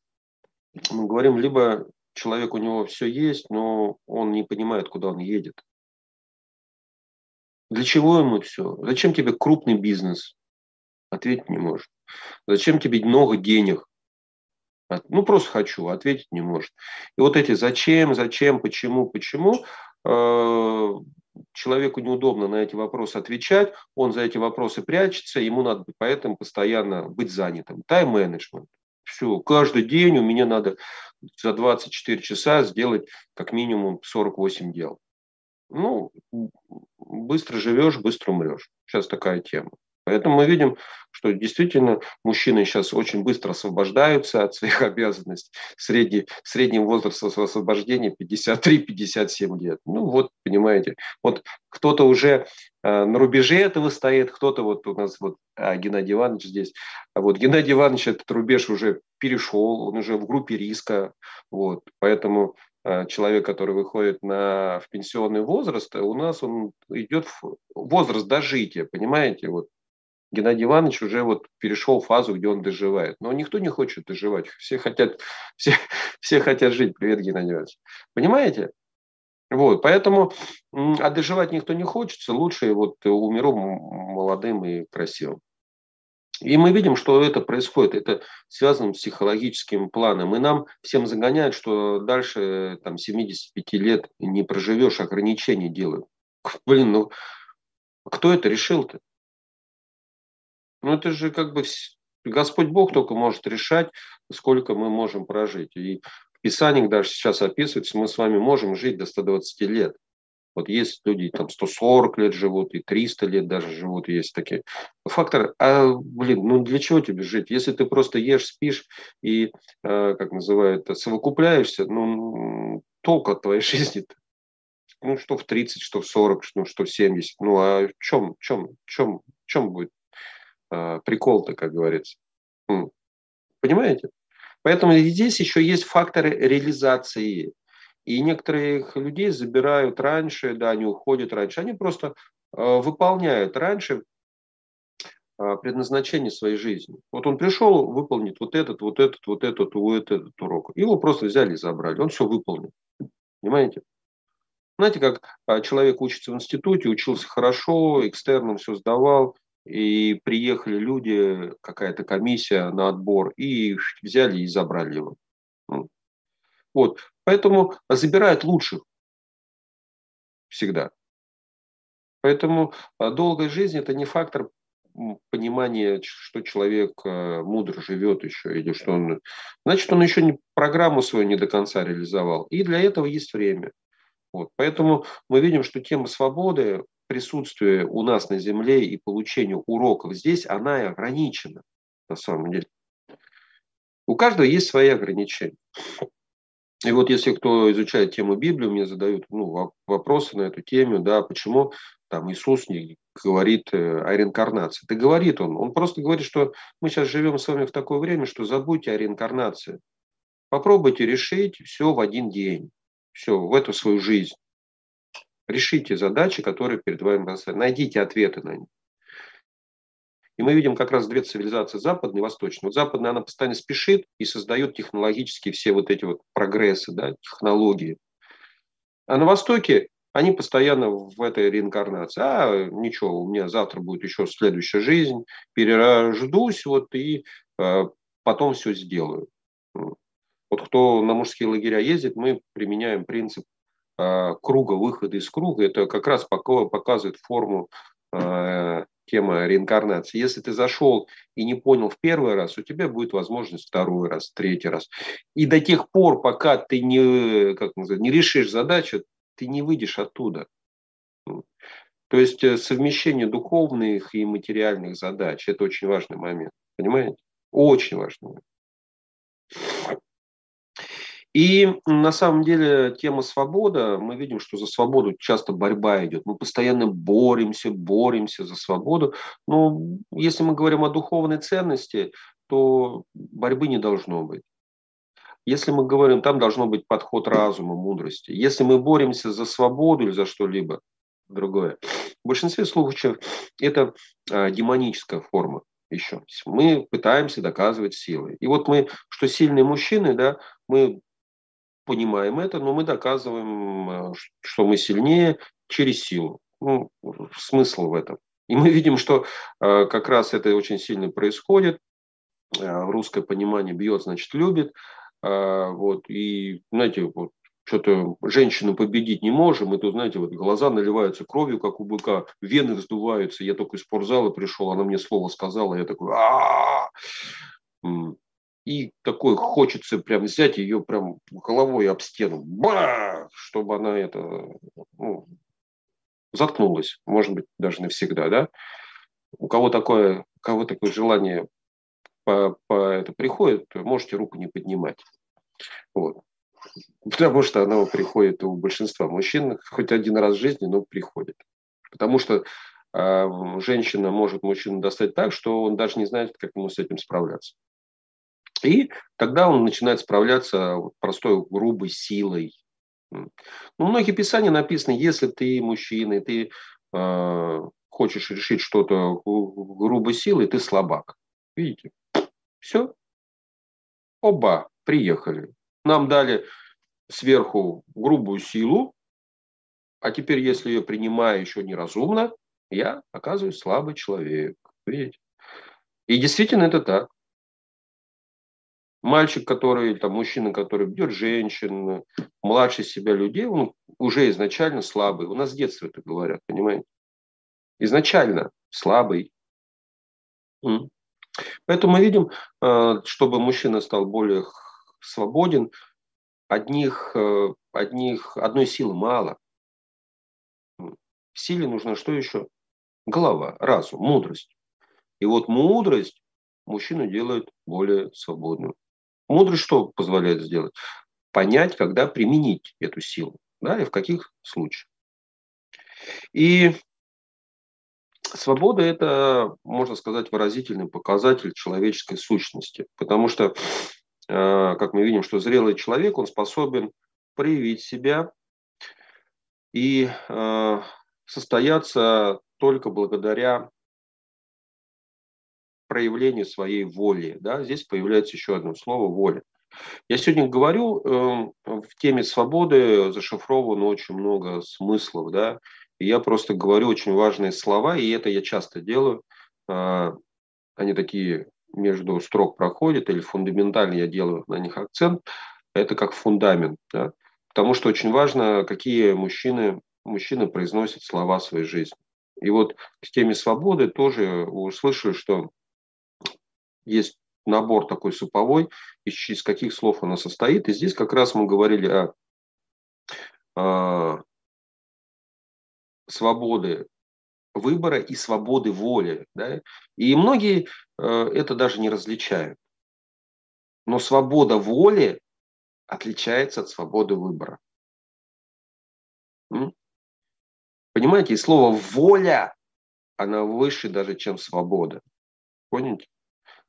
мы говорим, либо человек у него все есть, но он не понимает, куда он едет. Для чего ему все? Зачем тебе крупный бизнес? Ответить не может. Зачем тебе много денег? Ну, просто хочу, ответить не может. И вот эти зачем, зачем, почему, почему, э, человеку неудобно на эти вопросы отвечать, он за эти вопросы прячется, ему надо поэтому постоянно быть занятым. Тайм-менеджмент. Все, каждый день у меня надо за 24 часа сделать как минимум 48 дел. Ну, быстро живешь, быстро умрешь. Сейчас такая тема. Поэтому мы видим, что действительно мужчины сейчас очень быстро освобождаются от своих обязанностей. Средний, средний возраст освобождения 53-57 лет. Ну вот, понимаете, вот кто-то уже э, на рубеже этого стоит, кто-то вот у нас вот а, Геннадий Иванович здесь. А вот Геннадий Иванович этот рубеж уже перешел, он уже в группе риска. Вот, поэтому э, человек, который выходит на, в пенсионный возраст, у нас он идет в возраст дожития, понимаете, вот Геннадий Иванович уже вот перешел фазу, где он доживает. Но никто не хочет доживать. Все хотят, все, все хотят жить. Привет, Геннадий Иванович. Понимаете? Вот, поэтому, а доживать никто не хочется, лучше вот умеру молодым и красивым. И мы видим, что это происходит, это связано с психологическим планом. И нам всем загоняют, что дальше там, 75 лет не проживешь, ограничения делают. Блин, ну кто это решил-то? Ну, это же как бы Господь Бог только может решать, сколько мы можем прожить. И в Писании даже сейчас описывается, мы с вами можем жить до 120 лет. Вот есть люди, там 140 лет живут, и 300 лет даже живут, есть такие. Фактор, а, блин, ну для чего тебе жить? Если ты просто ешь, спишь и, э, как называют, совокупляешься, ну, толк от твоей жизни-то. Ну, что в 30, что в 40, ну, что в 70. Ну, а в чем, в чем, в чем, в чем будет Э, прикол-то, как говорится. Понимаете? Поэтому здесь еще есть факторы реализации. И некоторых людей забирают раньше, да, они уходят раньше. Они просто э, выполняют раньше э, предназначение своей жизни. Вот он пришел выполнить вот этот, вот этот, вот этот, вот этот урок. Его просто взяли и забрали. Он все выполнил. Понимаете? Знаете, как человек учится в институте, учился хорошо, экстерном все сдавал, и приехали люди, какая-то комиссия на отбор, и взяли и забрали его. Вот. Поэтому забирают лучших всегда. Поэтому а, долгая жизнь – это не фактор понимания, что человек а, мудро живет еще, или что он... Значит, он еще не, программу свою не до конца реализовал. И для этого есть время. Вот. Поэтому мы видим, что тема свободы, присутствие у нас на Земле и получение уроков здесь, она и ограничена на самом деле. У каждого есть свои ограничения. И вот если кто изучает тему Библии, мне задают ну, вопросы на эту тему, да, почему там Иисус не говорит э, о реинкарнации. Да говорит он. Он просто говорит, что мы сейчас живем с вами в такое время, что забудьте о реинкарнации. Попробуйте решить все в один день. Все, в эту свою жизнь. Решите задачи, которые перед вами поставлены. Найдите ответы на них. И мы видим как раз две цивилизации, западная и восточная. Вот западная, она постоянно спешит и создает технологические все вот эти вот прогрессы, да, технологии. А на Востоке они постоянно в этой реинкарнации. А, ничего, у меня завтра будет еще следующая жизнь, перерождусь вот и э, потом все сделаю. Вот кто на мужские лагеря ездит, мы применяем принцип э, круга, выхода из круга. Это как раз показывает форму э, тема реинкарнации. Если ты зашел и не понял в первый раз, у тебя будет возможность второй раз, третий раз. И до тех пор, пока ты не, как называть, не решишь задачу, ты не выйдешь оттуда. То есть э, совмещение духовных и материальных задач – это очень важный момент. Понимаете? Очень важный момент. И на самом деле тема свобода, мы видим, что за свободу часто борьба идет. Мы постоянно боремся, боремся за свободу. Но если мы говорим о духовной ценности, то борьбы не должно быть. Если мы говорим, там должно быть подход разума, мудрости. Если мы боремся за свободу или за что-либо другое, в большинстве случаев это а, демоническая форма еще. Мы пытаемся доказывать силой. И вот мы, что сильные мужчины, да, мы понимаем это, но мы доказываем, э, что мы сильнее через силу. Ну, смысл в этом. И мы видим, что э, как раз это очень сильно происходит. Э, русское понимание бьет, значит, любит. Вот, и, знаете, вот, что-то женщину победить не можем, и тут, знаете, вот глаза наливаются кровью, как у быка, вены вздуваются. Я только из спортзала пришел, она мне слово сказала, я такой, а и такой хочется прям взять ее прям головой об стену, ба, чтобы она это ну, заткнулась, может быть, даже навсегда, да. У кого такое, у кого такое желание по, по это приходит, можете руку не поднимать. Вот. Потому что оно приходит у большинства мужчин хоть один раз в жизни, но приходит. Потому что э, женщина может мужчину достать так, что он даже не знает, как ему с этим справляться. И тогда он начинает справляться простой грубой силой. Ну, многие писания написаны, если ты мужчина, и ты э, хочешь решить что-то грубой силой, ты слабак. Видите? Все. Оба приехали. Нам дали сверху грубую силу, а теперь, если ее принимаю еще неразумно, я оказываюсь слабый человек. Видите? И действительно это так. Мальчик, который, там, мужчина, который бьет женщин, младше себя людей, он уже изначально слабый. У нас с детства это говорят, понимаете? Изначально слабый. Поэтому мы видим, э, чтобы мужчина стал более свободен, одних, э, одних, одной силы мало. Силе нужно что еще? Голова, разум, мудрость. И вот мудрость мужчину делает более свободным. Мудрость что позволяет сделать? Понять, когда применить эту силу, да, и в каких случаях. И свобода – это, можно сказать, выразительный показатель человеческой сущности, потому что, э, как мы видим, что зрелый человек, он способен проявить себя и э, состояться только благодаря проявлению своей воли. Да? Здесь появляется еще одно слово – воля. Я сегодня говорю, э, в теме свободы зашифровано очень много смыслов, да, и я просто говорю очень важные слова, и это я часто делаю. Э, они такие между строк проходят, или фундаментально я делаю на них акцент. Это как фундамент, да? потому что очень важно, какие мужчины, мужчины произносят слова в своей жизни. И вот к теме свободы тоже услышали, что есть набор такой суповой, из каких слов она состоит. И здесь как раз мы говорили о, о свободе выбора и свободы воли. Да? И многие э, это даже не различают. Но свобода воли отличается от свободы выбора. Понимаете, и слово «воля», она выше даже, чем свобода. Понимаете?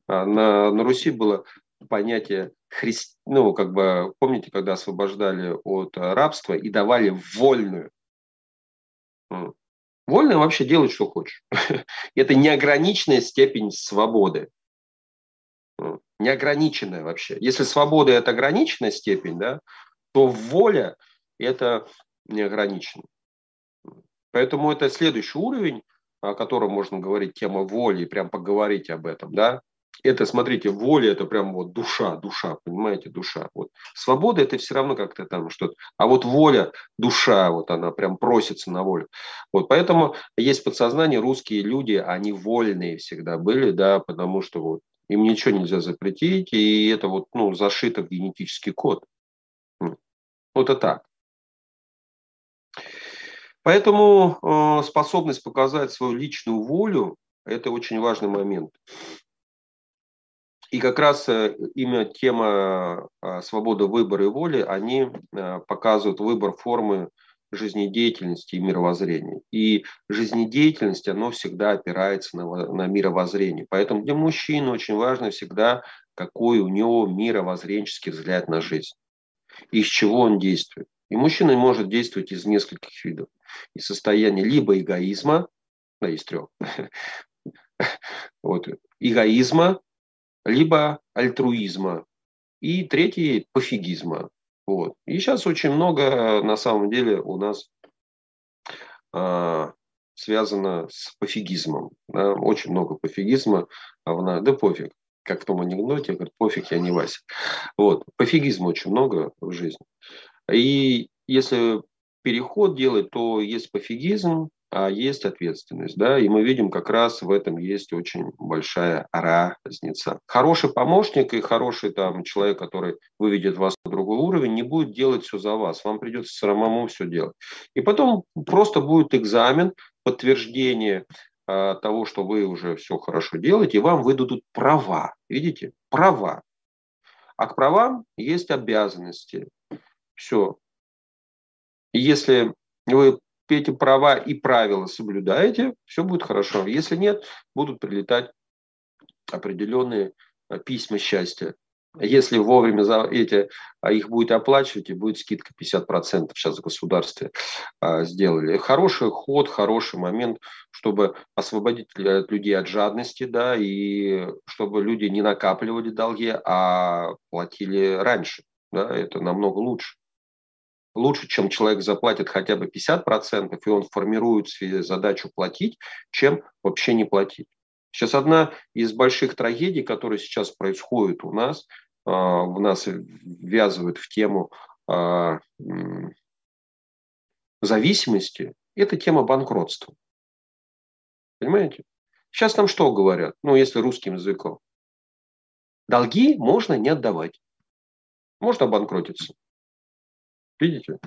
А на, на Руси было понятие христ... ну, как бы, помните, когда освобождали от рабства и давали вольную. Вольно вообще делать, что хочешь. Это неограниченная степень свободы. Неограниченная вообще. Если свобода – это ограниченная степень, да, то воля – это неограниченная. Поэтому это следующий уровень, о котором можно говорить, тема воли, прям поговорить об этом, да. Это, смотрите, воля – это прям вот душа, душа, понимаете, душа. Вот. Свобода – это все равно как-то там что-то. А вот воля, душа, вот она прям просится на волю. Вот, поэтому есть подсознание, русские люди, они вольные всегда были, да, потому что вот им ничего нельзя запретить, и это вот, ну, зашито в генетический код. Вот это так. Поэтому э, способность показать свою личную волю – это очень важный момент. И как раз э, именно тема э, свободы выбора и воли, они э, показывают выбор формы жизнедеятельности и мировоззрения. И жизнедеятельность, оно всегда опирается на, на мировоззрение. Поэтому для мужчины очень важно всегда, какой у него мировоззренческий взгляд на жизнь. Из чего он действует. И мужчина может действовать из нескольких видов. Из состояния либо эгоизма, да, из трех, вот, эгоизма, либо альтруизма. И третий – пофигизма. Вот. И сейчас очень много, на самом деле, у нас а, связано с пофигизмом. Да? Очень много пофигизма. А да пофиг. Как в том анекдоте, говорит, пофиг, я не Вася. Вот. Пофигизма очень много в жизни. И если переход делать, то есть пофигизм, а есть ответственность. Да? И мы видим, как раз в этом есть очень большая разница. Хороший помощник и хороший там, человек, который выведет вас на другой уровень, не будет делать все за вас. Вам придется самому все делать. И потом просто будет экзамен, подтверждение э, того, что вы уже все хорошо делаете, и вам выдадут права. Видите? Права. А к правам есть обязанности. Все. И если вы эти права и правила соблюдаете, все будет хорошо. Если нет, будут прилетать определенные э, письма счастья. Если вовремя за эти, а их будет оплачивать, и будет скидка 50%, сейчас в государстве а, сделали. Хороший ход, хороший момент, чтобы освободить людей от жадности, да, и чтобы люди не накапливали долги, а платили раньше. Да, это намного лучше лучше, чем человек заплатит хотя бы 50%, и он формирует свою задачу платить, чем вообще не платить. Сейчас одна из больших трагедий, которые сейчас происходят у нас, а, в нас ввязывают в тему а, зависимости, это тема банкротства. Понимаете? Сейчас нам что говорят, ну, если русским языком? Долги можно не отдавать. Можно обанкротиться. Видите?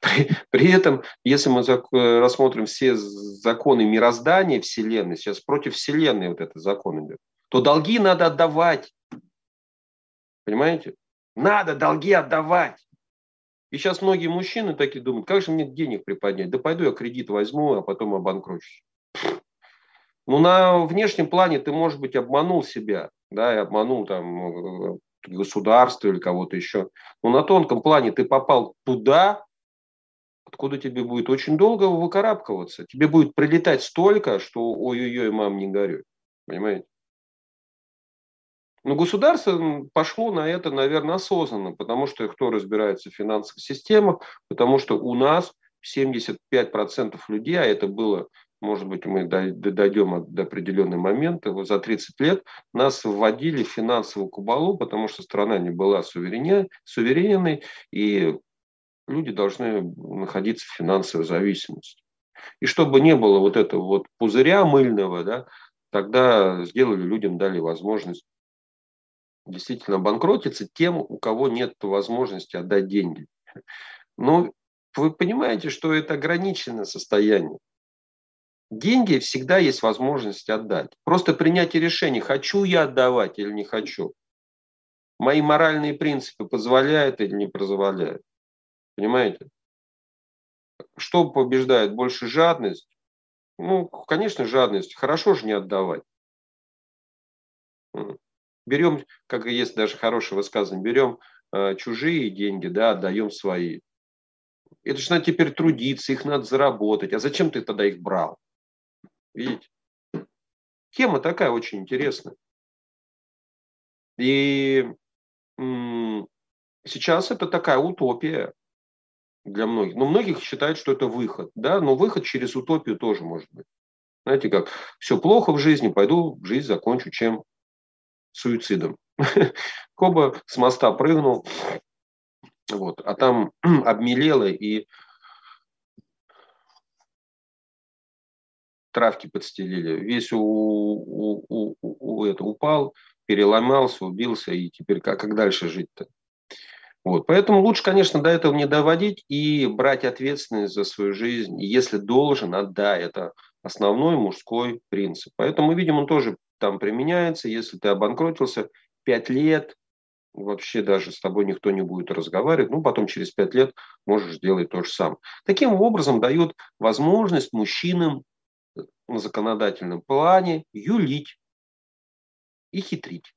При, при этом, если мы зак, рассмотрим все законы мироздания Вселенной, сейчас против Вселенной вот этот закон идет, то долги надо отдавать. Понимаете? Надо долги отдавать. И сейчас многие мужчины такие думают, как же мне денег приподнять? Да пойду я кредит возьму, а потом обанкрочусь. Ну, на внешнем плане ты, может быть, обманул себя, да, и обманул там государства или кого-то еще. Но на тонком плане ты попал туда, откуда тебе будет очень долго выкарабкиваться. Тебе будет прилетать столько, что ой-ой-ой, мам, не горюй. Понимаете? Но государство пошло на это, наверное, осознанно, потому что кто разбирается в финансовых системах, потому что у нас 75% людей, а это было может быть, мы дойдем до определенного момента, вот за 30 лет нас вводили в финансовую кубалу, потому что страна не была суверенной, и люди должны находиться в финансовой зависимости. И чтобы не было вот этого вот пузыря мыльного, да, тогда сделали людям, дали возможность действительно банкротиться тем, у кого нет возможности отдать деньги. Но вы понимаете, что это ограниченное состояние. Деньги всегда есть возможность отдать. Просто принятие решения, хочу я отдавать или не хочу. Мои моральные принципы позволяют или не позволяют. Понимаете? Что побеждает больше жадность? Ну, конечно, жадность. Хорошо же не отдавать. Берем, как есть даже хорошее высказывание, берем э, чужие деньги, да, отдаем свои. Это же надо теперь трудиться, их надо заработать. А зачем ты тогда их брал? Видите? Тема такая очень интересная. И сейчас это такая утопия для многих. Но многих считают, что это выход. Да? Но выход через утопию тоже может быть. Знаете как, все плохо в жизни, пойду жизнь закончу чем? Суицидом. Коба с моста прыгнул, вот, а там обмелело и травки подстелили. Весь у, у, у, у, это, упал, переломался, убился, и теперь как, как дальше жить-то? Вот. Поэтому лучше, конечно, до этого не доводить и брать ответственность за свою жизнь. Если должен, отдай. Это основной мужской принцип. Поэтому мы видим, он тоже там применяется. Если ты обанкротился, 5 лет, вообще даже с тобой никто не будет разговаривать, ну, потом через 5 лет можешь сделать то же самое. Таким образом дает возможность мужчинам на законодательном плане юлить и хитрить.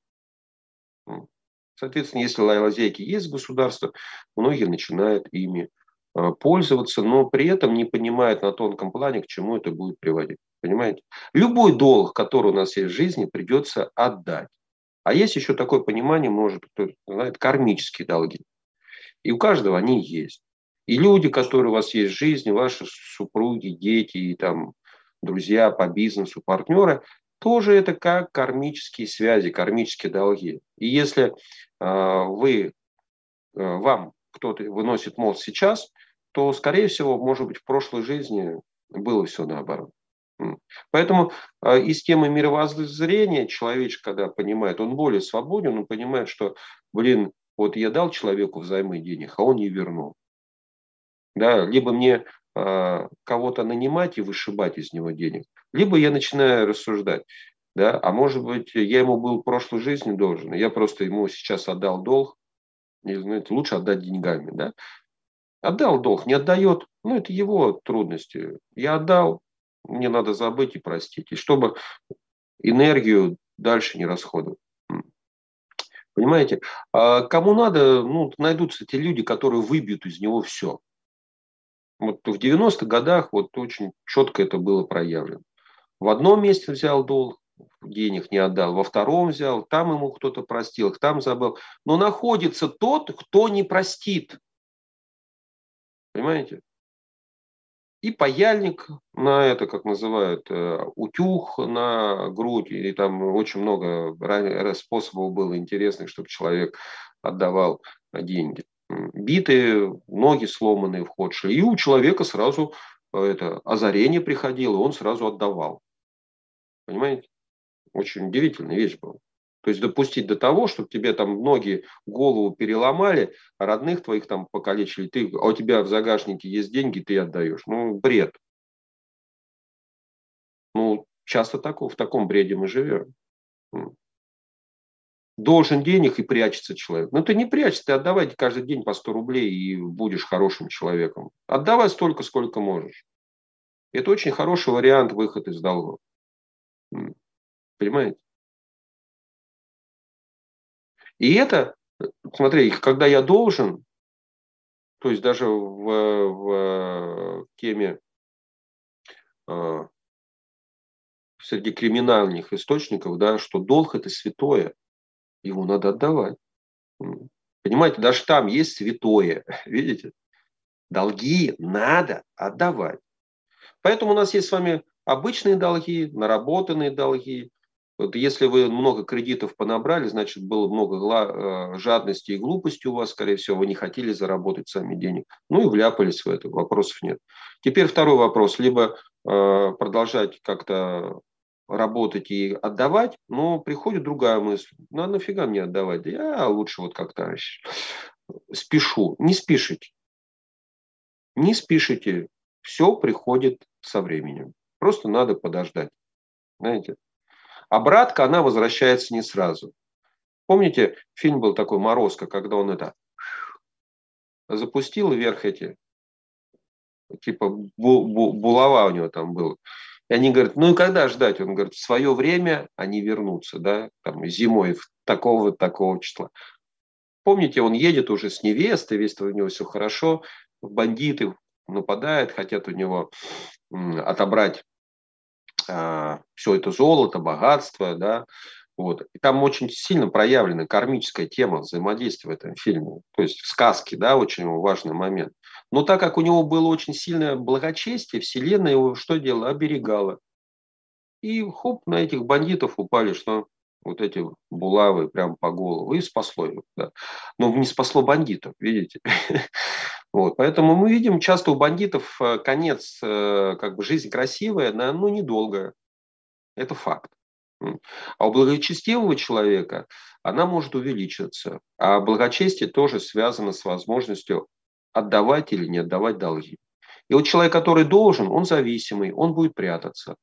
Соответственно, если лазейки есть в государстве, многие начинают ими а, пользоваться, но при этом не понимают на тонком плане, к чему это будет приводить. Понимаете? Любой долг, который у нас есть в жизни, придется отдать. А есть еще такое понимание, может, кто знает, кармические долги. И у каждого они есть. И люди, которые у вас есть в жизни, ваши супруги, дети, и там друзья по бизнесу, партнеры, тоже это как кармические связи, кармические долги. И если э, вы, э, вам кто-то выносит мозг сейчас, то, скорее всего, может быть, в прошлой жизни было все наоборот. Поэтому э, из темы мировоззрения человечек, когда понимает, он более свободен, он понимает, что, блин, вот я дал человеку взаймы денег, а он не вернул. Да, либо мне кого-то нанимать и вышибать из него денег, либо я начинаю рассуждать, да, а может быть, я ему был в прошлой жизни должен, я просто ему сейчас отдал долг, и, знаете, лучше отдать деньгами, да. Отдал долг, не отдает, ну, это его трудности. Я отдал, мне надо забыть и простить, и чтобы энергию дальше не расходовать. Понимаете? А кому надо, ну, найдутся те люди, которые выбьют из него все. Вот в 90-х годах вот очень четко это было проявлено. В одном месте взял долг, денег не отдал, во втором взял, там ему кто-то простил, там забыл. Но находится тот, кто не простит. Понимаете? И паяльник на это, как называют, э, утюг на грудь, или там очень много способов было интересных, чтобы человек отдавал деньги биты, ноги сломанные в. И у человека сразу э, это озарение приходило, и он сразу отдавал. Понимаете? Очень удивительная вещь была. То есть допустить до того, чтобы тебе там ноги голову переломали, а родных твоих там покалечили, ты, а у тебя в загашнике есть деньги, ты отдаешь. Ну, бред. Ну, часто такого, в таком бреде мы живем должен денег и прячется человек. Ну, ты не прячься, ты отдавай каждый день по 100 рублей и будешь хорошим человеком. Отдавай столько, сколько можешь. Это очень хороший вариант выхода из долгов. Понимаете? И это, смотри, когда я должен, то есть даже в, в теме э, среди криминальных источников, да, что долг это святое его надо отдавать. Понимаете, даже там есть святое, видите? Долги надо отдавать. Поэтому у нас есть с вами обычные долги, наработанные долги, Вот если вы много кредитов понабрали, значит, было много жадности и глупости у вас, скорее всего, вы не хотели заработать сами денег. Ну и вляпались в это, вопросов нет. Теперь второй вопрос. Либо продолжать как-то работать и отдавать, но приходит другая мысль. Ну, а нафига мне отдавать? Да я лучше вот как-то спешу. Не спешите. Не спешите. Все приходит со временем. Просто надо подождать. Знаете? Обратка, она возвращается не сразу. Помните, фильм был такой «Морозко», когда он это запустил вверх эти, типа булава у него там был. И они говорят, ну и когда ждать? Он говорит, в свое время они вернутся, да, там зимой в такого-такого числа. Помните, он едет уже с невестой, весь у него все хорошо, бандиты нападают, хотят у него отобрать а, все это золото, богатство, да, вот. И там очень сильно проявлена кармическая тема взаимодействия в этом фильме. То есть в сказке, да, очень важный момент. Но так как у него было очень сильное благочестие, Вселенная его что делала? Оберегала. И хоп, на этих бандитов упали, что вот эти булавы прямо по голову, и спасло его. Да. Но не спасло бандитов, видите. Вот, поэтому мы видим часто у бандитов э, конец, э, как бы жизнь красивая, но ну, недолгая. Это факт. А у благочестивого человека она может увеличиться. А благочестие тоже связано с возможностью отдавать или не отдавать долги. И вот человек, который должен, он зависимый, он будет прятаться.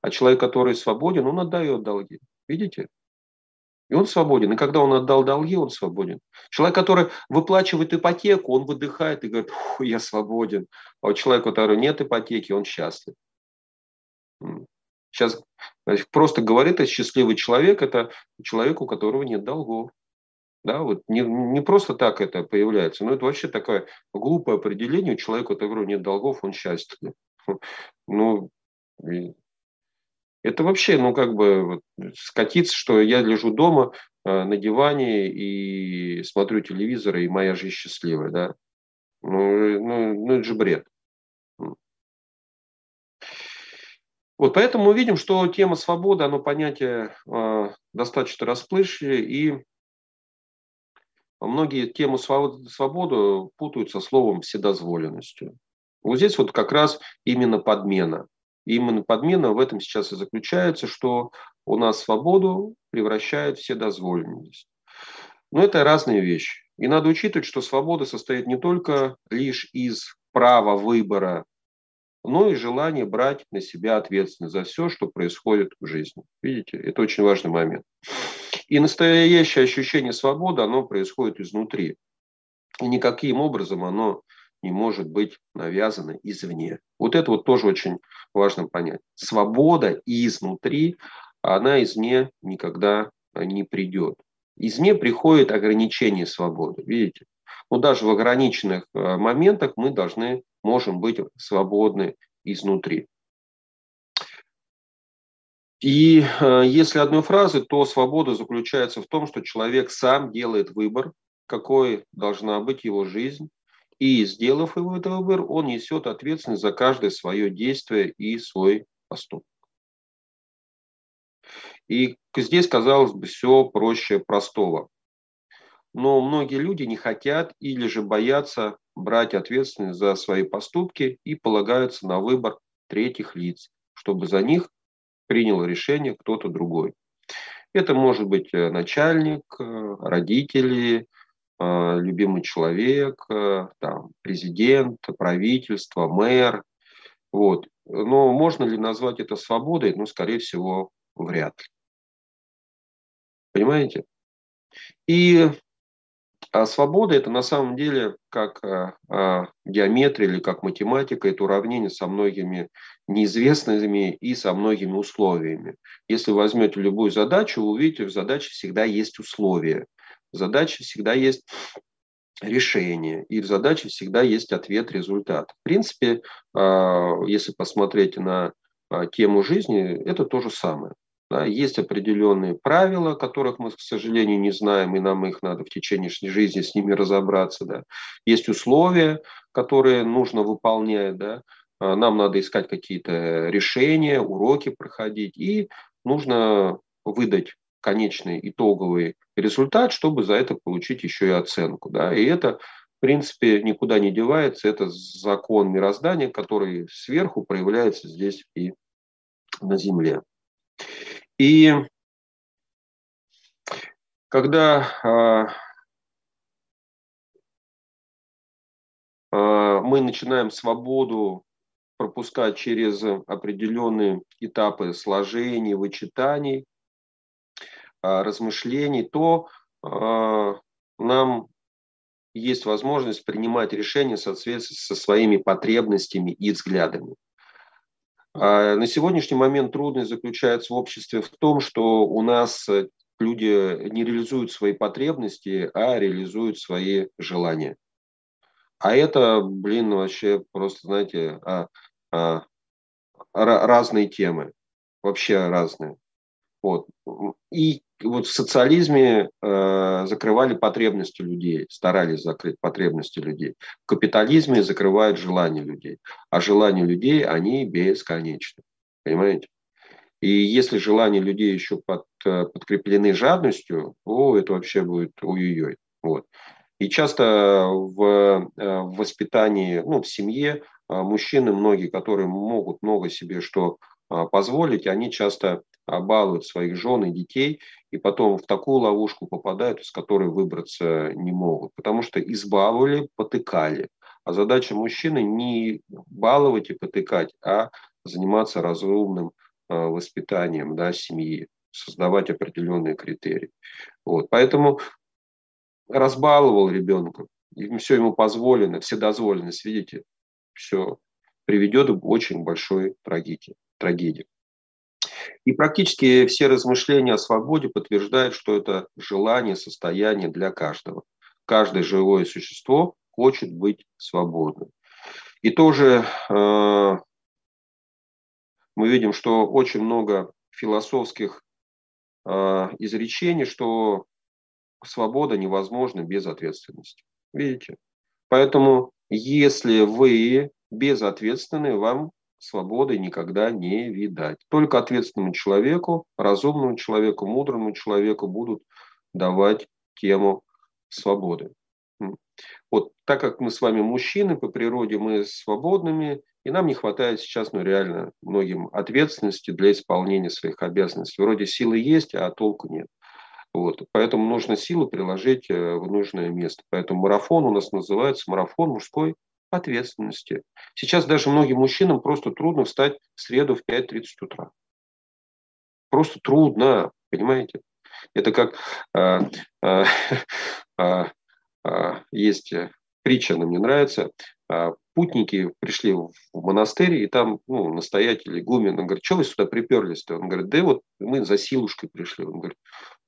А человек, который свободен, он отдает долги. Видите? И он свободен. И когда он отдал долги, он свободен. Человек, который выплачивает ипотеку, он выдыхает и говорит, я свободен. А у человека, у которого нет ипотеки, он счастлив. Сейчас просто говорит, это счастливый человек, это человек, у которого нет долгов. Да, вот не, не просто так это появляется, но это вообще такое глупое определение. У человека, у которого нет долгов, он счастлив. Ну, это вообще, ну, как бы вот, скатиться, что я лежу дома э, на диване и смотрю телевизор, и моя жизнь счастливая, да. Ну, ну, ну это же бред. Вот поэтому мы видим, что тема свободы, оно понятие э, достаточно расплывчатое, и многие тему свободу путают со словом вседозволенностью. Вот здесь вот как раз именно подмена. Именно подмена в этом сейчас и заключается, что у нас свободу превращает в вседозволенность. Но это разные вещи. И надо учитывать, что свобода состоит не только лишь из права выбора но и желание брать на себя ответственность за все, что происходит в жизни. Видите, это очень важный момент. И настоящее ощущение свободы, оно происходит изнутри. И никаким образом оно не может быть навязано извне. Вот это вот тоже очень важно понять. Свобода изнутри, она извне никогда не придет. Извне приходит ограничение свободы. Видите? Но даже в ограниченных э, моментах мы должны можем быть свободны изнутри. И э, если одной фразы, то свобода заключается в том, что человек сам делает выбор, какой должна быть его жизнь, и сделав его этот выбор, он несет ответственность за каждое свое действие и свой поступок. И здесь, казалось бы, все проще простого. Но многие люди не хотят или же боятся брать ответственность за свои поступки и полагаются на выбор третьих лиц, чтобы за них принял решение кто-то другой. Это может быть э, начальник, э, родители, э, любимый человек, там, президент, правительство, мэр. Вот. Но можно ли назвать это свободой? Ну, скорее всего, вряд ли. Понимаете? И а свобода – это на самом деле как а, а, геометрия или как математика, это уравнение со многими неизвестными и со многими условиями. Если возьмете любую задачу, вы увидите, в задаче всегда есть условия. В задаче всегда есть решение, и в задаче всегда есть ответ, результат. В принципе, а, если посмотреть на а, тему жизни, это то же самое. Есть определенные правила, которых мы, к сожалению, не знаем, и нам их надо в течение жизни с ними разобраться. Да. Есть условия, которые нужно выполнять. Да. А, нам надо искать какие-то решения, уроки проходить. И нужно выдать конечный итоговый результат, чтобы за это получить еще и оценку. Да? И это, в принципе, никуда не девается. Это закон мироздания, который сверху проявляется здесь и на Земле. И когда а, а, мы начинаем свободу пропускать через определенные этапы сложений, вычитаний, а, размышлений, то нам есть возможность принимать решения в соответствии со своими потребностями и взглядами. На сегодняшний момент трудность заключается в обществе в том, что у нас люди не реализуют свои потребности, а реализуют свои желания. А это, блин, вообще просто, знаете, а, разные темы, вообще разные. Вот. И вот в социализме э, закрывали потребности людей, старались закрыть потребности людей. В капитализме закрывают желания людей. А желания людей, они бесконечны. Понимаете? И если желания людей еще под, э, подкреплены жадностью, о, это вообще будет ой-ой-ой. Вот. И часто в, э, в воспитании, ну, в семье э, мужчины, многие, которые могут много себе что позволить, они часто балуют своих жен и детей, и потом в такую ловушку попадают, из которой выбраться не могут, потому что избаловали, потыкали. А задача мужчины не баловать и потыкать, а заниматься разумным Э, воспитанием да, семьи, создавать определенные критерии. Вот. Поэтому разбаловал ребенка, все ему позволено, вседозволенность, видите, все приведет к очень большой трагедии. трагедии. И практически все размышления о свободе подтверждают, что это желание, состояние для каждого. Каждое живое существо хочет быть свободным. И тоже э, мы видим, что очень много философских э, изречений, что свобода невозможна без ответственности. Видите? Поэтому, если вы безответственны, вам свободы никогда не видать. Только ответственному человеку, разумному человеку, мудрому человеку будут давать тему свободы. Вот так как мы с вами мужчины, по природе мы свободными, и нам не хватает сейчас, ну, реально, многим ответственности для исполнения своих обязанностей. Вроде силы есть, а толку нет. Вот. Поэтому нужно силу приложить э, в нужное место. Поэтому марафон у нас называется марафон мужской ответственности. Сейчас даже многим мужчинам просто трудно встать в среду в 5.30 утра. Просто трудно, понимаете? Это как э, э, э, э, есть притча, она мне нравится. А, путники пришли в монастырь, и там ну, настоятель игумен, он говорит, что вы сюда приперлись-то? Он говорит, да вот мы за силушкой пришли. Он говорит,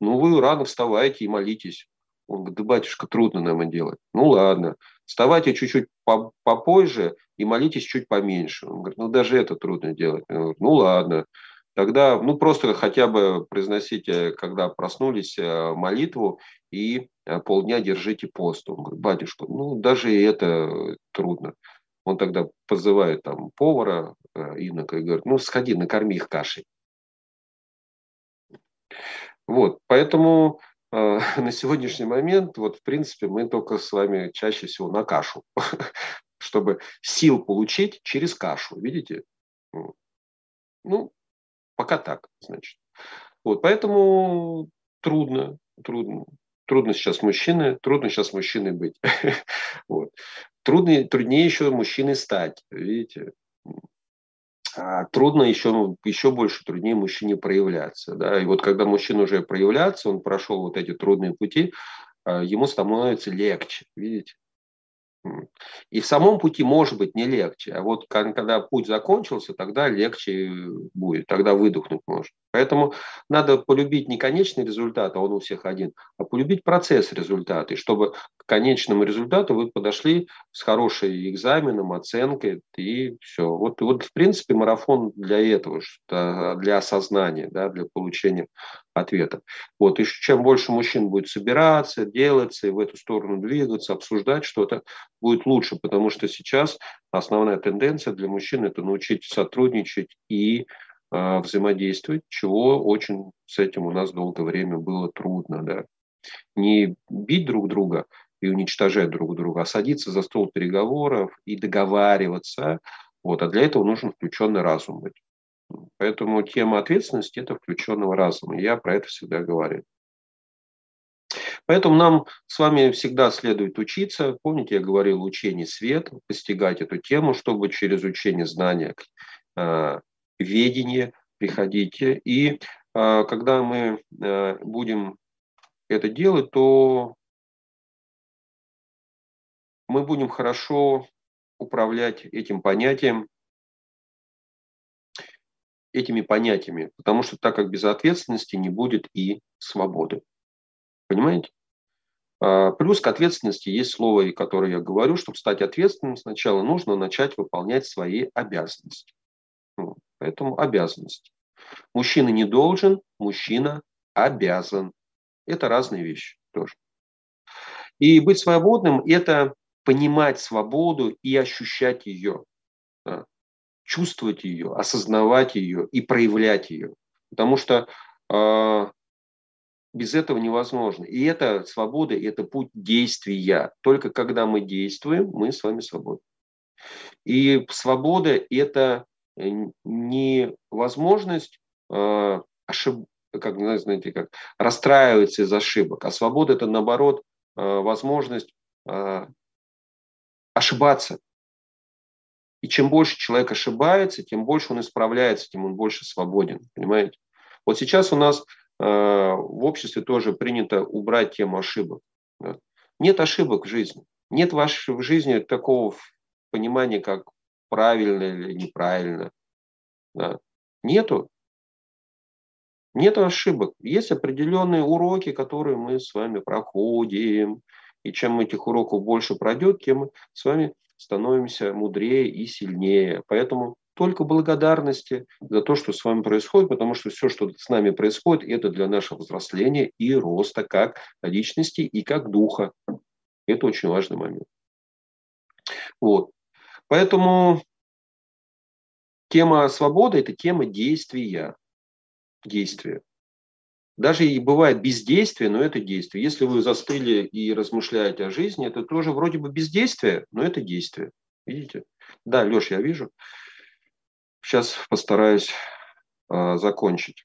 ну вы рано вставайте и молитесь. Он говорит, да, батюшка, трудно нам это делать. Ну ладно, вставайте чуть-чуть попозже и молитесь чуть поменьше. Он говорит, ну даже это трудно делать. Он говорит, ну ладно, тогда ну просто хотя бы произносите, когда проснулись, э, молитву и э, полдня держите пост. Он говорит, батюшка, ну даже и это трудно. Он тогда позывает там повара, э, инока, и говорит, ну сходи, накорми их кашей. Вот, поэтому э, на сегодняшний момент, вот в принципе, мы только с вами чаще всего на кашу, чтобы сил получить через кашу, видите? Ну, пока так, значит. Вот, поэтому трудно, трудно трудно сейчас мужчины, трудно сейчас мужчиной быть. вот. Труднее, труднее еще мужчиной стать, видите. А трудно еще, ну, еще больше труднее мужчине проявляться. Да? И вот когда мужчина уже проявляется, он прошел вот эти трудные пути, а, ему становится легче, видите. И в самом пути может быть не легче, а вот когда путь закончился, тогда легче будет, тогда выдохнуть можно. Поэтому надо полюбить не конечный результат, а он у всех один, а полюбить процесс результата, и чтобы к конечному результату вы подошли с хорошим экзаменом, оценкой, и все. Вот, вот в принципе марафон для этого, для осознания, да, для получения ответов. Вот, и чем больше мужчин будет собираться, делаться и в эту сторону двигаться, обсуждать что-то, будет лучше, потому что сейчас основная тенденция для мужчин – это научиться сотрудничать и взаимодействовать, чего очень с этим у нас долгое время было трудно. Да? Не бить друг друга и уничтожать друг друга, а садиться за стол переговоров и договариваться. Вот. А для этого нужен включенный разум быть. Поэтому тема ответственности – это включенного разума. Я про это всегда говорю. Поэтому нам с вами всегда следует учиться. Помните, я говорил, учение свет, постигать эту тему, чтобы через учение знания э, ведение приходить. И э, когда мы э, будем это делать, то мы будем хорошо управлять этим понятием, этими понятиями, потому что так как без ответственности не будет и свободы. Понимаете? А, плюс к ответственности есть слово, которое я говорю, чтобы стать ответственным, сначала нужно начать выполнять свои обязанности. Поэтому обязанности. Мужчина не должен, мужчина обязан. Это разные вещи тоже. И быть свободным – это понимать свободу и ощущать ее, да, чувствовать ее, осознавать ее и проявлять ее. Потому что э, без этого невозможно. И это свобода, это путь действия. Только когда мы действуем, мы с вами свободны. И свобода – это не возможность э, ошиб... как, знаете, как расстраиваться из ошибок, а свобода – это, наоборот, э, возможность э, ошибаться. И чем больше человек ошибается, тем больше он исправляется, тем он больше свободен. Понимаете? Вот сейчас у нас в обществе тоже принято убрать тему ошибок. Нет ошибок в жизни. Нет вашей в жизни такого понимания, как правильно или неправильно. Да? Нету. Нет ошибок. Есть определенные уроки, которые мы с вами проходим. И чем этих уроков больше пройдет, тем мы с вами становимся мудрее и сильнее. Поэтому только благодарности за то, что с вами происходит, потому что все, что с нами происходит, это для нашего взросления и роста как личности и как духа. Это очень важный момент. Вот. Поэтому тема свободы – это тема действия. Действия. Даже и бывает бездействие, но это действие. Если вы застыли и размышляете о жизни, это тоже вроде бы бездействие, но это действие. Видите? Да, Леш, я вижу. Сейчас постараюсь э, закончить.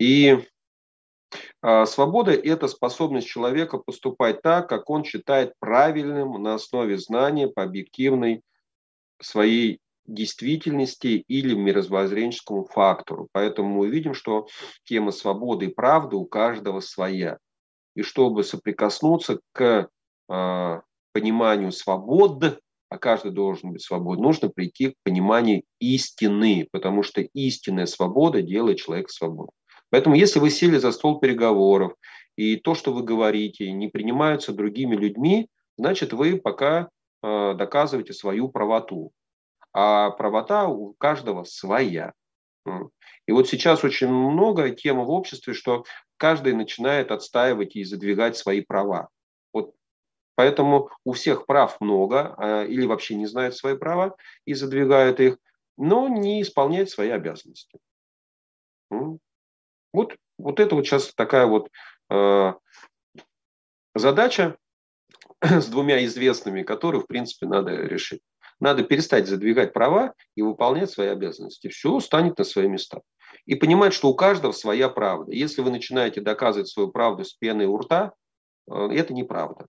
И э, свобода – это способность человека поступать так, как он считает правильным на основе знания по объективной своей действительности или мировоззренческому фактору. Поэтому мы видим, что тема свободы и правды у каждого своя. И чтобы соприкоснуться к э, пониманию свободы, а каждый должен быть свободен, нужно прийти к пониманию истины, потому что истинная свобода делает человека свободным. Поэтому если вы сели за стол переговоров, и то, что вы говорите, не принимаются другими людьми, значит, вы пока доказываете свою правоту а правота у каждого своя. И вот сейчас очень много тем в обществе, что каждый начинает отстаивать и задвигать свои права. Вот поэтому у всех прав много, а, или вообще не знают свои права и задвигают их, но не исполняют свои обязанности. Вот, вот это вот сейчас такая вот э, задача с двумя известными, которые, в принципе, надо решить. Надо перестать задвигать права и выполнять свои обязанности. Все станет на свои места. И понимать, что у каждого своя правда. Если вы начинаете доказывать свою правду с пеной у рта, э, это неправда.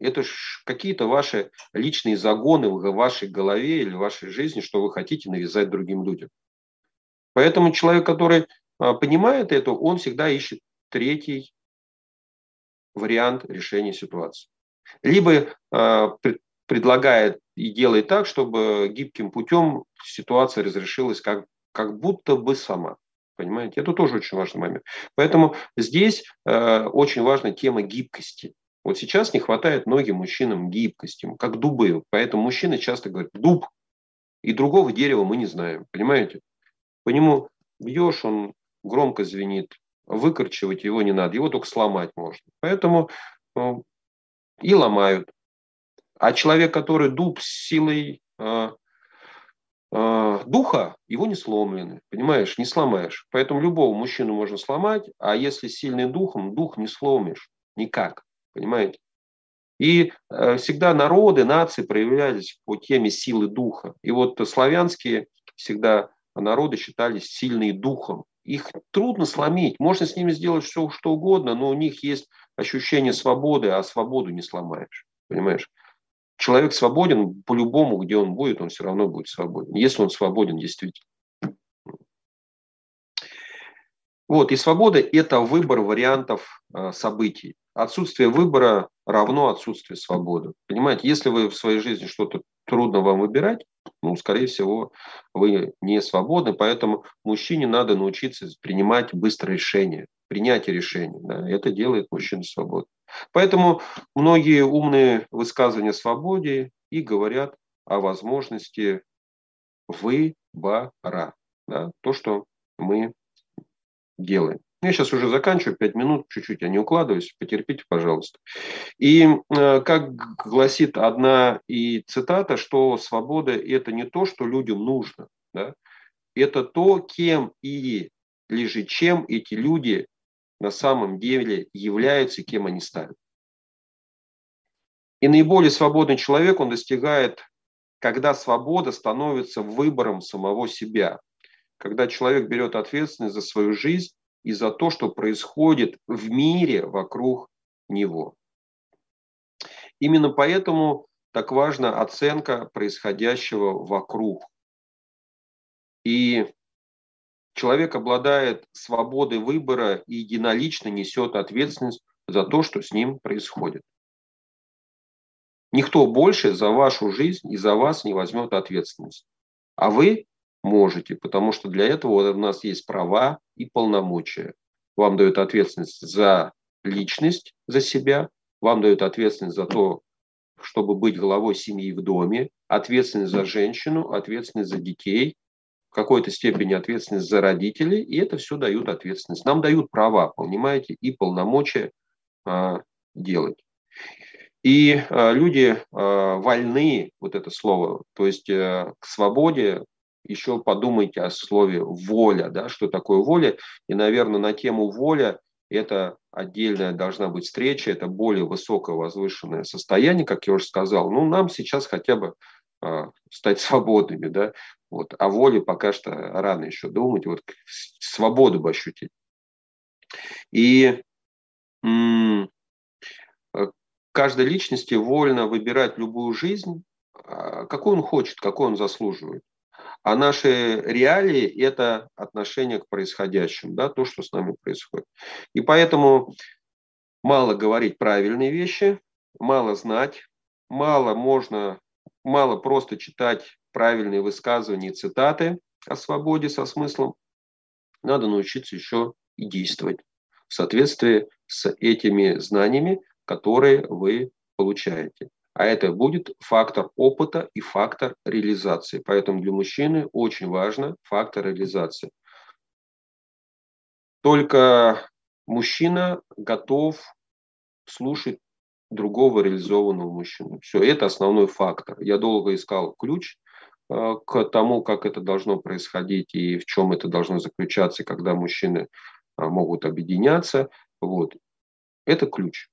Это какие-то ваши личные загоны в вашей голове или в вашей жизни, что вы хотите навязать другим людям. Поэтому человек, который э, понимает это, он всегда ищет третий вариант решения ситуации. Либо э, предлагает и делает так, чтобы гибким путем ситуация разрешилась как, как будто бы сама. Понимаете? Это тоже очень важный момент. Поэтому здесь э, очень важна тема гибкости. Вот сейчас не хватает многим мужчинам гибкости, как дубы. Поэтому мужчины часто говорят «дуб», и другого дерева мы не знаем. Понимаете? По нему бьешь, он громко звенит, выкорчевать его не надо, его только сломать можно. Поэтому э, и ломают. А человек, который дуб с силой э, э, духа, его не сломлены, понимаешь, не сломаешь. Поэтому любого мужчину можно сломать, а если сильный духом, дух не сломишь никак, понимаете. И э, всегда народы, нации проявлялись по теме силы духа. И вот славянские всегда народы считались сильные духом. Их трудно сломить. Можно с ними сделать все, что угодно, но у них есть ощущение свободы, а свободу не сломаешь. Понимаешь? Человек свободен по-любому, где он будет, он все равно будет свободен. Если он свободен действительно. Вот, и свобода – это выбор вариантов э, событий. Отсутствие выбора равно отсутствию свободы. Понимаете, если вы в своей жизни что-то трудно вам выбирать, ну, скорее всего, вы не свободны, поэтому мужчине надо научиться принимать быстрое решение, принятие решений. Да, это делает мужчину свободным. Поэтому многие умные высказывания о свободе и говорят о возможности выбора. Да, то, что мы делаем. Я сейчас уже заканчиваю, пять минут, чуть-чуть я не укладываюсь, потерпите, пожалуйста. И э, как гласит одна и цитата, что свобода – это не то, что людям нужно, да? это то, кем и или чем эти люди на самом деле являются, кем они стали. И наиболее свободный человек он достигает, когда свобода становится выбором самого себя, когда человек берет ответственность за свою жизнь и за то, что происходит в мире вокруг него. Именно поэтому так важна оценка происходящего вокруг. И человек обладает свободой выбора и единолично несет ответственность за то, что с ним происходит. Никто больше за вашу жизнь и за вас не возьмет ответственность. А вы можете, потому что для этого у нас есть права и полномочия. Вам дают ответственность за личность, за себя, вам дают ответственность за то, чтобы быть главой семьи в доме, ответственность за женщину, ответственность за детей, в какой-то степени ответственность за родителей, и это все дают ответственность. Нам дают права, понимаете, и полномочия а, делать. И а, люди а, вольны, вот это слово, то есть а, к свободе еще подумайте о слове воля, да, что такое воля. И, наверное, на тему воля это отдельная должна быть встреча, это более высокое возвышенное состояние, как я уже сказал. Ну, нам сейчас хотя бы э, стать свободными, да, вот. О воле пока что рано еще думать, вот свободу бы ощутить. И м- каждой личности вольно выбирать любую жизнь, какую он хочет, какой он заслуживает. А наши реалии – это отношение к происходящему, да, то, что с нами происходит. И поэтому мало говорить правильные вещи, мало знать, мало можно, мало просто читать правильные высказывания и цитаты о свободе со смыслом. Надо научиться еще и действовать в соответствии с этими знаниями, которые вы получаете а это будет фактор опыта и фактор реализации. Поэтому для мужчины очень важно фактор реализации. Только мужчина готов слушать другого реализованного мужчину. Все, это основной фактор. Я долго искал ключ э, к тому, как это должно происходить и в чем это должно заключаться, когда мужчины э, могут объединяться. Вот. Это ключ.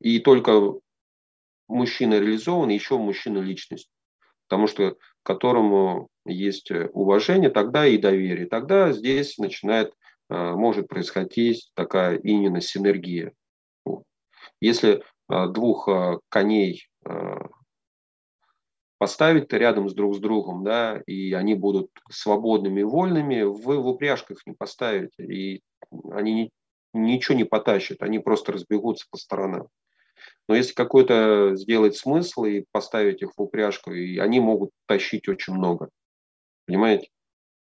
И только мужчина реализован, еще мужчина личность, потому что которому есть уважение, тогда и доверие. Тогда здесь начинает, э, может происходить такая именно синергия. Если э, двух э, коней поставить рядом с друг с другом, да, и они будут свободными и вольными, вы в упряжках не поставите, и они ничего не потащат, они просто разбегутся по сторонам. Но если какой-то сделать смысл и поставить их в упряжку, и они могут тащить очень много. Понимаете?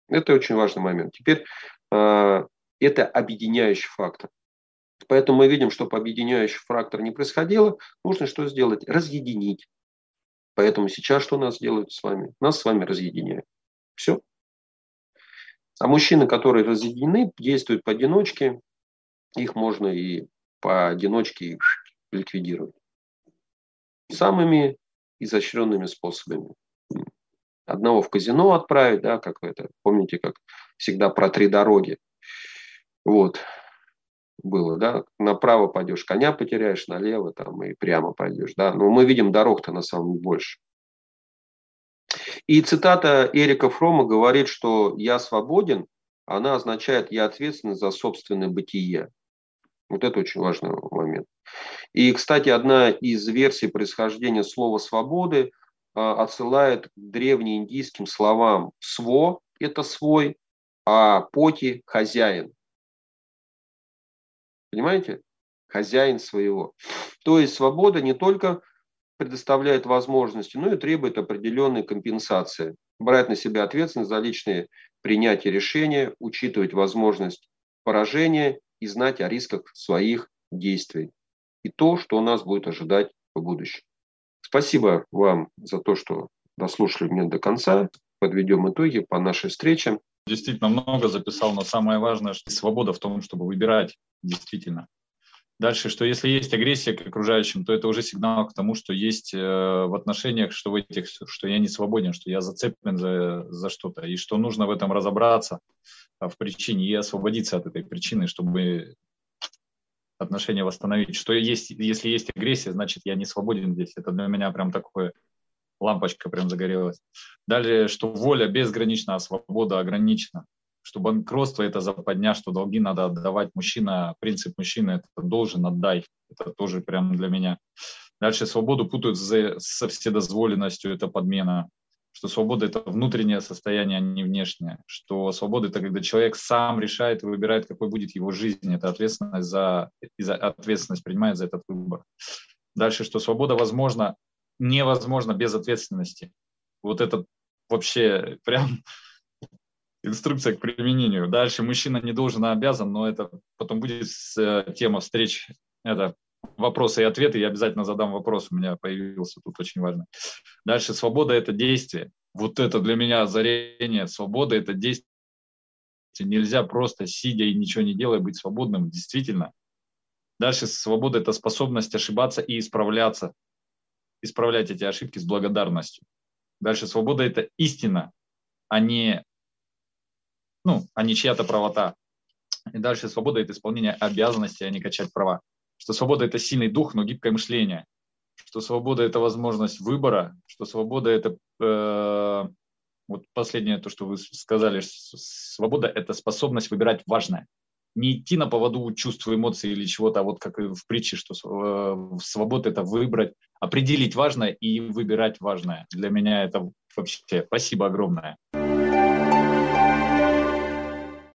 Это очень важный момент. Теперь э, это объединяющий фактор. Поэтому мы видим, чтобы объединяющий фактор не происходило, нужно что сделать? Разъединить. Поэтому сейчас что нас делают с вами? Нас с вами разъединяют. Все. А мужчины, которые разъединены, действуют поодиночке, их можно и поодиночке ликвидировать самыми изощренными способами. одного в казино отправить, да, как это, помните, как всегда про три дороги. Вот было, да, направо пойдешь, коня потеряешь, налево там и прямо пойдешь, да, но мы видим дорог-то на самом деле больше. И цитата Эрика Фрома говорит, что «я свободен», она означает «я ответственен за собственное бытие». Вот это очень важный момент. И, кстати, одна из версий происхождения слова «свободы» а, отсылает к древнеиндийским словам «сво» – это «свой», а «поти» – «хозяин». Понимаете? Хозяин своего. То есть свобода не только предоставляет возможности, но и требует определенной компенсации. Брать на себя ответственность за личные принятия решения, учитывать возможность поражения и знать о рисках своих действий. И то, что нас будет ожидать в будущем. Спасибо вам за то, что дослушали меня до конца. Подведем итоги по нашей встрече. Действительно много записал, но самое важное, что свобода в том, чтобы выбирать действительно. Дальше, что если есть агрессия к окружающим, то это уже сигнал к тому, что есть э, в отношениях, что в этих, что я не свободен, что я зацеплен за, за что-то, и что нужно в этом разобраться а, в причине и освободиться от этой причины, чтобы отношения восстановить. Что есть, если есть агрессия, значит, я не свободен здесь. Это для меня прям такое лампочка прям загорелась. Далее, что воля безгранична, а свобода ограничена что банкротство – это западня, что долги надо отдавать. Мужчина, принцип мужчины – это должен отдай. Это тоже прям для меня. Дальше свободу путают со вседозволенностью, это подмена. Что свобода – это внутреннее состояние, а не внешнее. Что свобода – это когда человек сам решает и выбирает, какой будет его жизнь. Это ответственность за, и за ответственность принимает за этот выбор. Дальше, что свобода возможна, невозможно без ответственности. Вот это вообще прям инструкция к применению. Дальше мужчина не должен, а обязан, но это потом будет э, тема встреч. Это вопросы и ответы. Я обязательно задам вопрос, у меня появился тут очень важно. Дальше свобода – это действие. Вот это для меня озарение. Свобода – это действие. Нельзя просто сидя и ничего не делая быть свободным, действительно. Дальше свобода – это способность ошибаться и исправляться. Исправлять эти ошибки с благодарностью. Дальше свобода – это истина, а не ну, а не чья-то правота. И дальше свобода – это исполнение обязанностей, а не качать права. Что свобода – это сильный дух, но гибкое мышление. Что свобода – это возможность выбора. Что свобода – это… Э, вот последнее, то, что вы сказали. Свобода – это способность выбирать важное. Не идти на поводу чувств, эмоций или чего-то, а вот как в притче, что э, свобода – это выбрать, определить важное и выбирать важное. Для меня это вообще спасибо огромное.